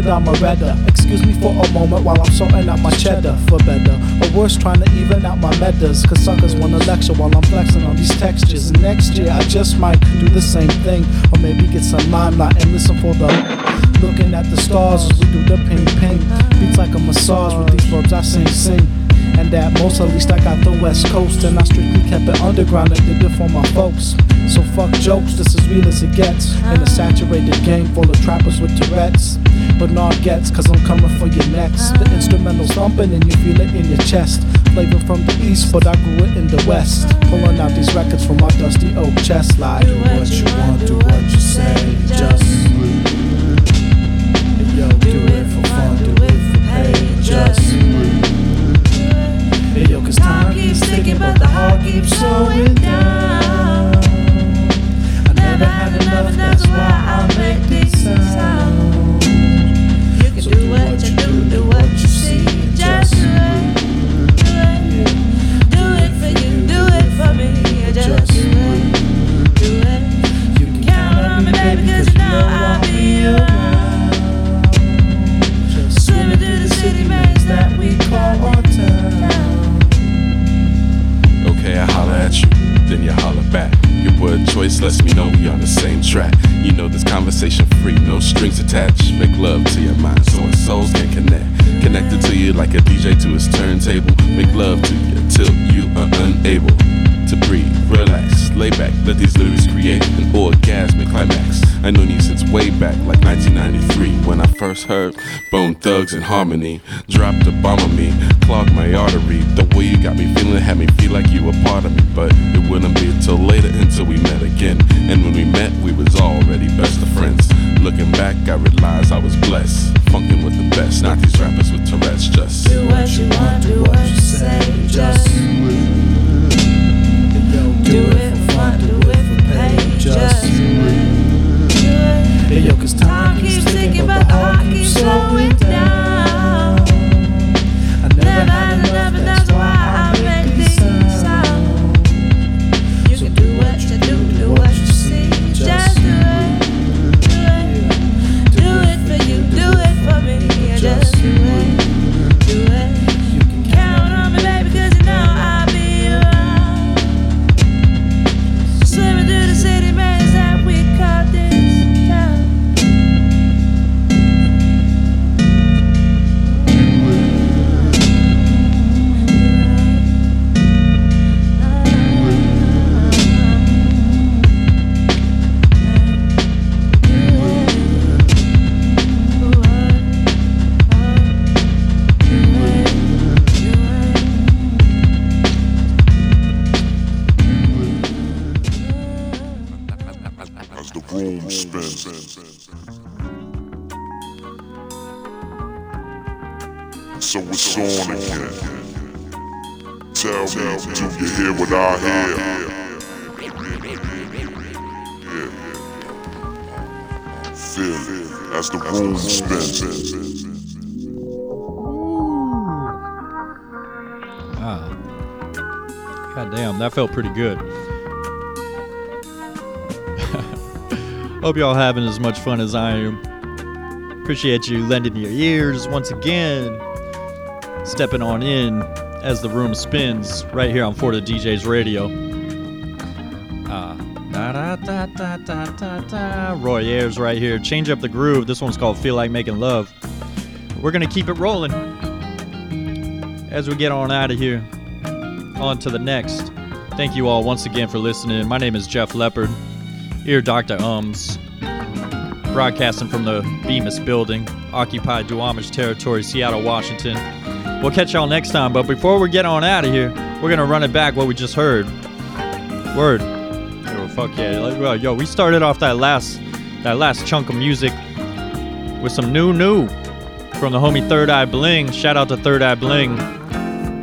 candy I'm a redder. Excuse me for a moment while I'm sorting out my cheddar for better. Or worse, trying to even out my metas. Cause suckers wanna lecture while I'm flexing on these textures. And next year, I just might do the same thing. Or maybe get some limelight and listen for the. Looking at the stars as we do the ping ping. Beats like a massage with these verbs I sing, sing. And at most, at least I got the West Coast. And I strictly kept it underground and did it for my folks. So fuck jokes, this is real as it gets. In a saturated game full of trappers with Tourette's. But not gets, cause I'm coming for your next. The instrumental's thumping and you feel it in your chest. Flavor from the east, but I grew it in the west. Pulling out these records from my dusty oak chest. Like, do what you want, do what you say. Just. Yo, do it for fun, do it for pay. Just. Hey, yo, cause time keeps ticking, but the heart keeps slowing down. I never had enough, that's why I make these sounds. What you choice lets me know we on the same track. You know this conversation free, no strings attached. Make love to your mind so our souls can connect. Connected to you like a DJ to his turntable. Make love to you till you are unable to breathe. Relax, lay back, let these lyrics create an orgasmic climax. I known you since way back, like 1993, when I first heard Bone Thugs-n-Harmony. Dropped a bomb on me, clogged my artery. The way you got me feeling had me feel like you were part of me, but it wouldn't be till later until we met again. And when we met, we was already best of friends. Looking back, I realized I was blessed. Funkin' with the best, not these rappers with Tourette's. Just Do what you want, do what you say. Just it for fun, do it for pay. Just do it, do it. Hey, yo, cause Time keeps ticking, but the heart keeps slowing down. Spins. Ah. God damn, that felt pretty good. [LAUGHS] Hope y'all having as much fun as I am. Appreciate you lending your ears once again. Stepping on in as the room spins right here on 4DaDJs Radio. Da, da, da, da. Roy Ayers right here. Change up the groove. This one's called Feel Like Making Love. We're going to keep it rolling as we get on out of here. On to the next. Thank you all once again for listening. My name is Gef Leopard. Ear Dr. Umz. Broadcasting from the Bemis building, occupied Duwamish territory, Seattle, Washington. We'll catch y'all next time, but before we get on out of here, we're gonna run it back what we just heard. Word. Fuck yeah. Like, well, Yo, we started off that last that last chunk of music with some new new from the homie Third Eye Bling. Shout out to Third Eye Bling.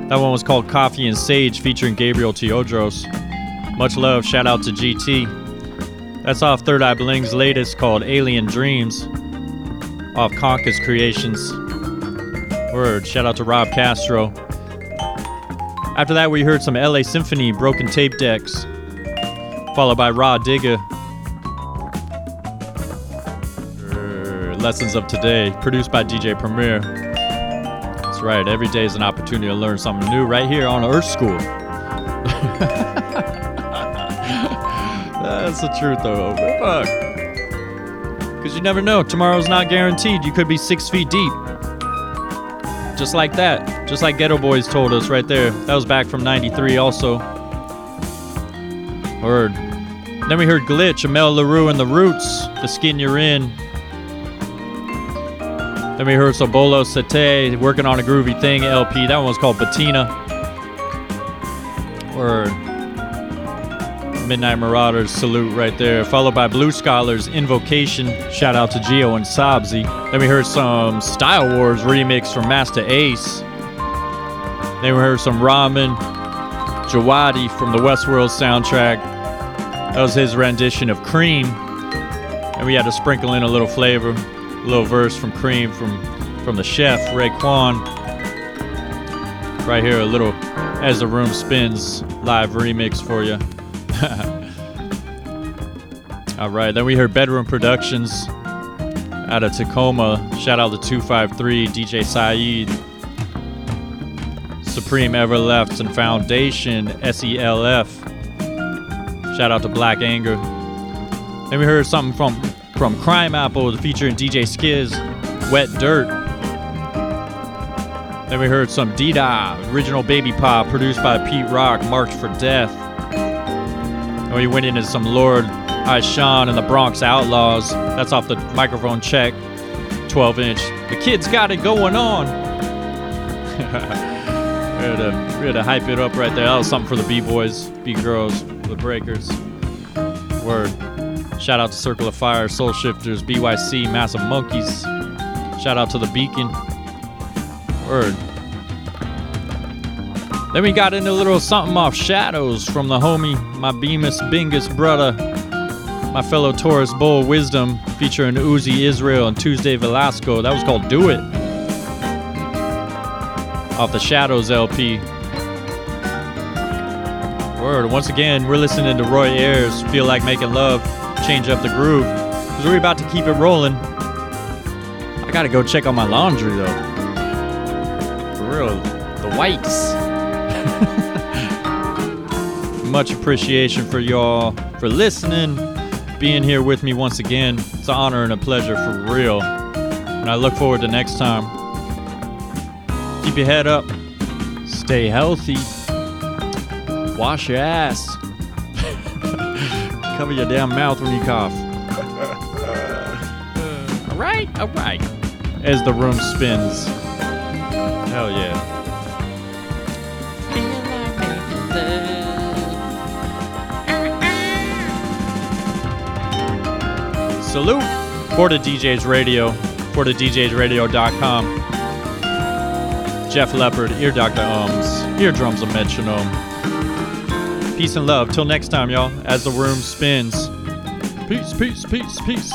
That one was called Coffee and Sage featuring Gabriel Teodros. Much love. Shout out to GT. That's off Third Eye Bling's latest called Alien Dreams. Off Conkus Creations. Word. Shout out to Rob Castro. After that, we heard some LA Symphony Broken Tape Decks. Followed by Raw Digga. Er, Lessons of Today, produced by DJ Premier. That's right, every day is an opportunity to learn something new right here on Earth School. [LAUGHS] That's the truth, though. Fuck. Because you never know. Tomorrow's not guaranteed. You could be six feet deep. Just like that. Just like Geto Boys told us right there. That was back from 93 also. Heard. Then we heard Glitch, Amel Larrieux and the Roots, The Skin You're In. Then we heard Sobolo Sete, working on a groovy thing LP. That one was called Bettina. Or Midnight Marauders salute right there, followed by Blue Scholars Invocation. Shout out to Geo and Sabzi. Then we heard some Style Wars remix from Masta Ace. Then we heard some Ramin Djawadi from the Westworld soundtrack. That was his rendition of Cream. And we had to sprinkle in a little flavor, a little verse from Cream from from the chef Raekwon. Right here, a little as the room spins live remix for you. [LAUGHS] All right, then we heard Bedroom Productions out of Tacoma. Shout out to 253 DJ Saeed, Supreme Everlasting Foundation SELF. Shout out to Black Anger. Then we heard something from from Crimeapple featuring DJ Skizz, Wet Dirt. Then we heard some Deda, original Baby Pa, produced by Pete Rock, Marked for Death. And we went into some Lord I Ishan and the Bronx Outlaws. That's off the microphone check, 12 inch. The kid's got it going on. [LAUGHS] we, had to, we had to hype it up right there. That was something for the B-boys, B-girls, the breakers. Word. Shout out to Circle of Fire, Soul Shifters, BYC, Massive Monkeys. Shout out to the Beacon. Word. Then we got into a little something off Shadows from the homie, my Bemis Bingus brother, my fellow Taurus Bull Wisdom, featuring Uzi Israel and Tuesday Velasco. That was called Do It. Off the Shadows LP. Once again, we're listening to Roy Ayers, Feel Like Making Love, Change Up the Groove. Because we're about to keep it rolling. I gotta go check on my laundry though. For real. The whites. [LAUGHS] Much appreciation for y'all for listening, being here with me once again. It's an honor and a pleasure for real. And I look forward to next time. Keep your head up. Stay healthy. Wash your ass. [LAUGHS] Cover your damn mouth when you cough. [LAUGHS] all right, all right. As the room spins. Hell yeah. Salute. 4DaDJs Radio. 4DaDJsRadio.com. Gef Leopard, Ear Doctor Umz, Eardrums of Metronome. Peace and love. Till next time, y'all. As the room spins. Peace, peace, peace, peace.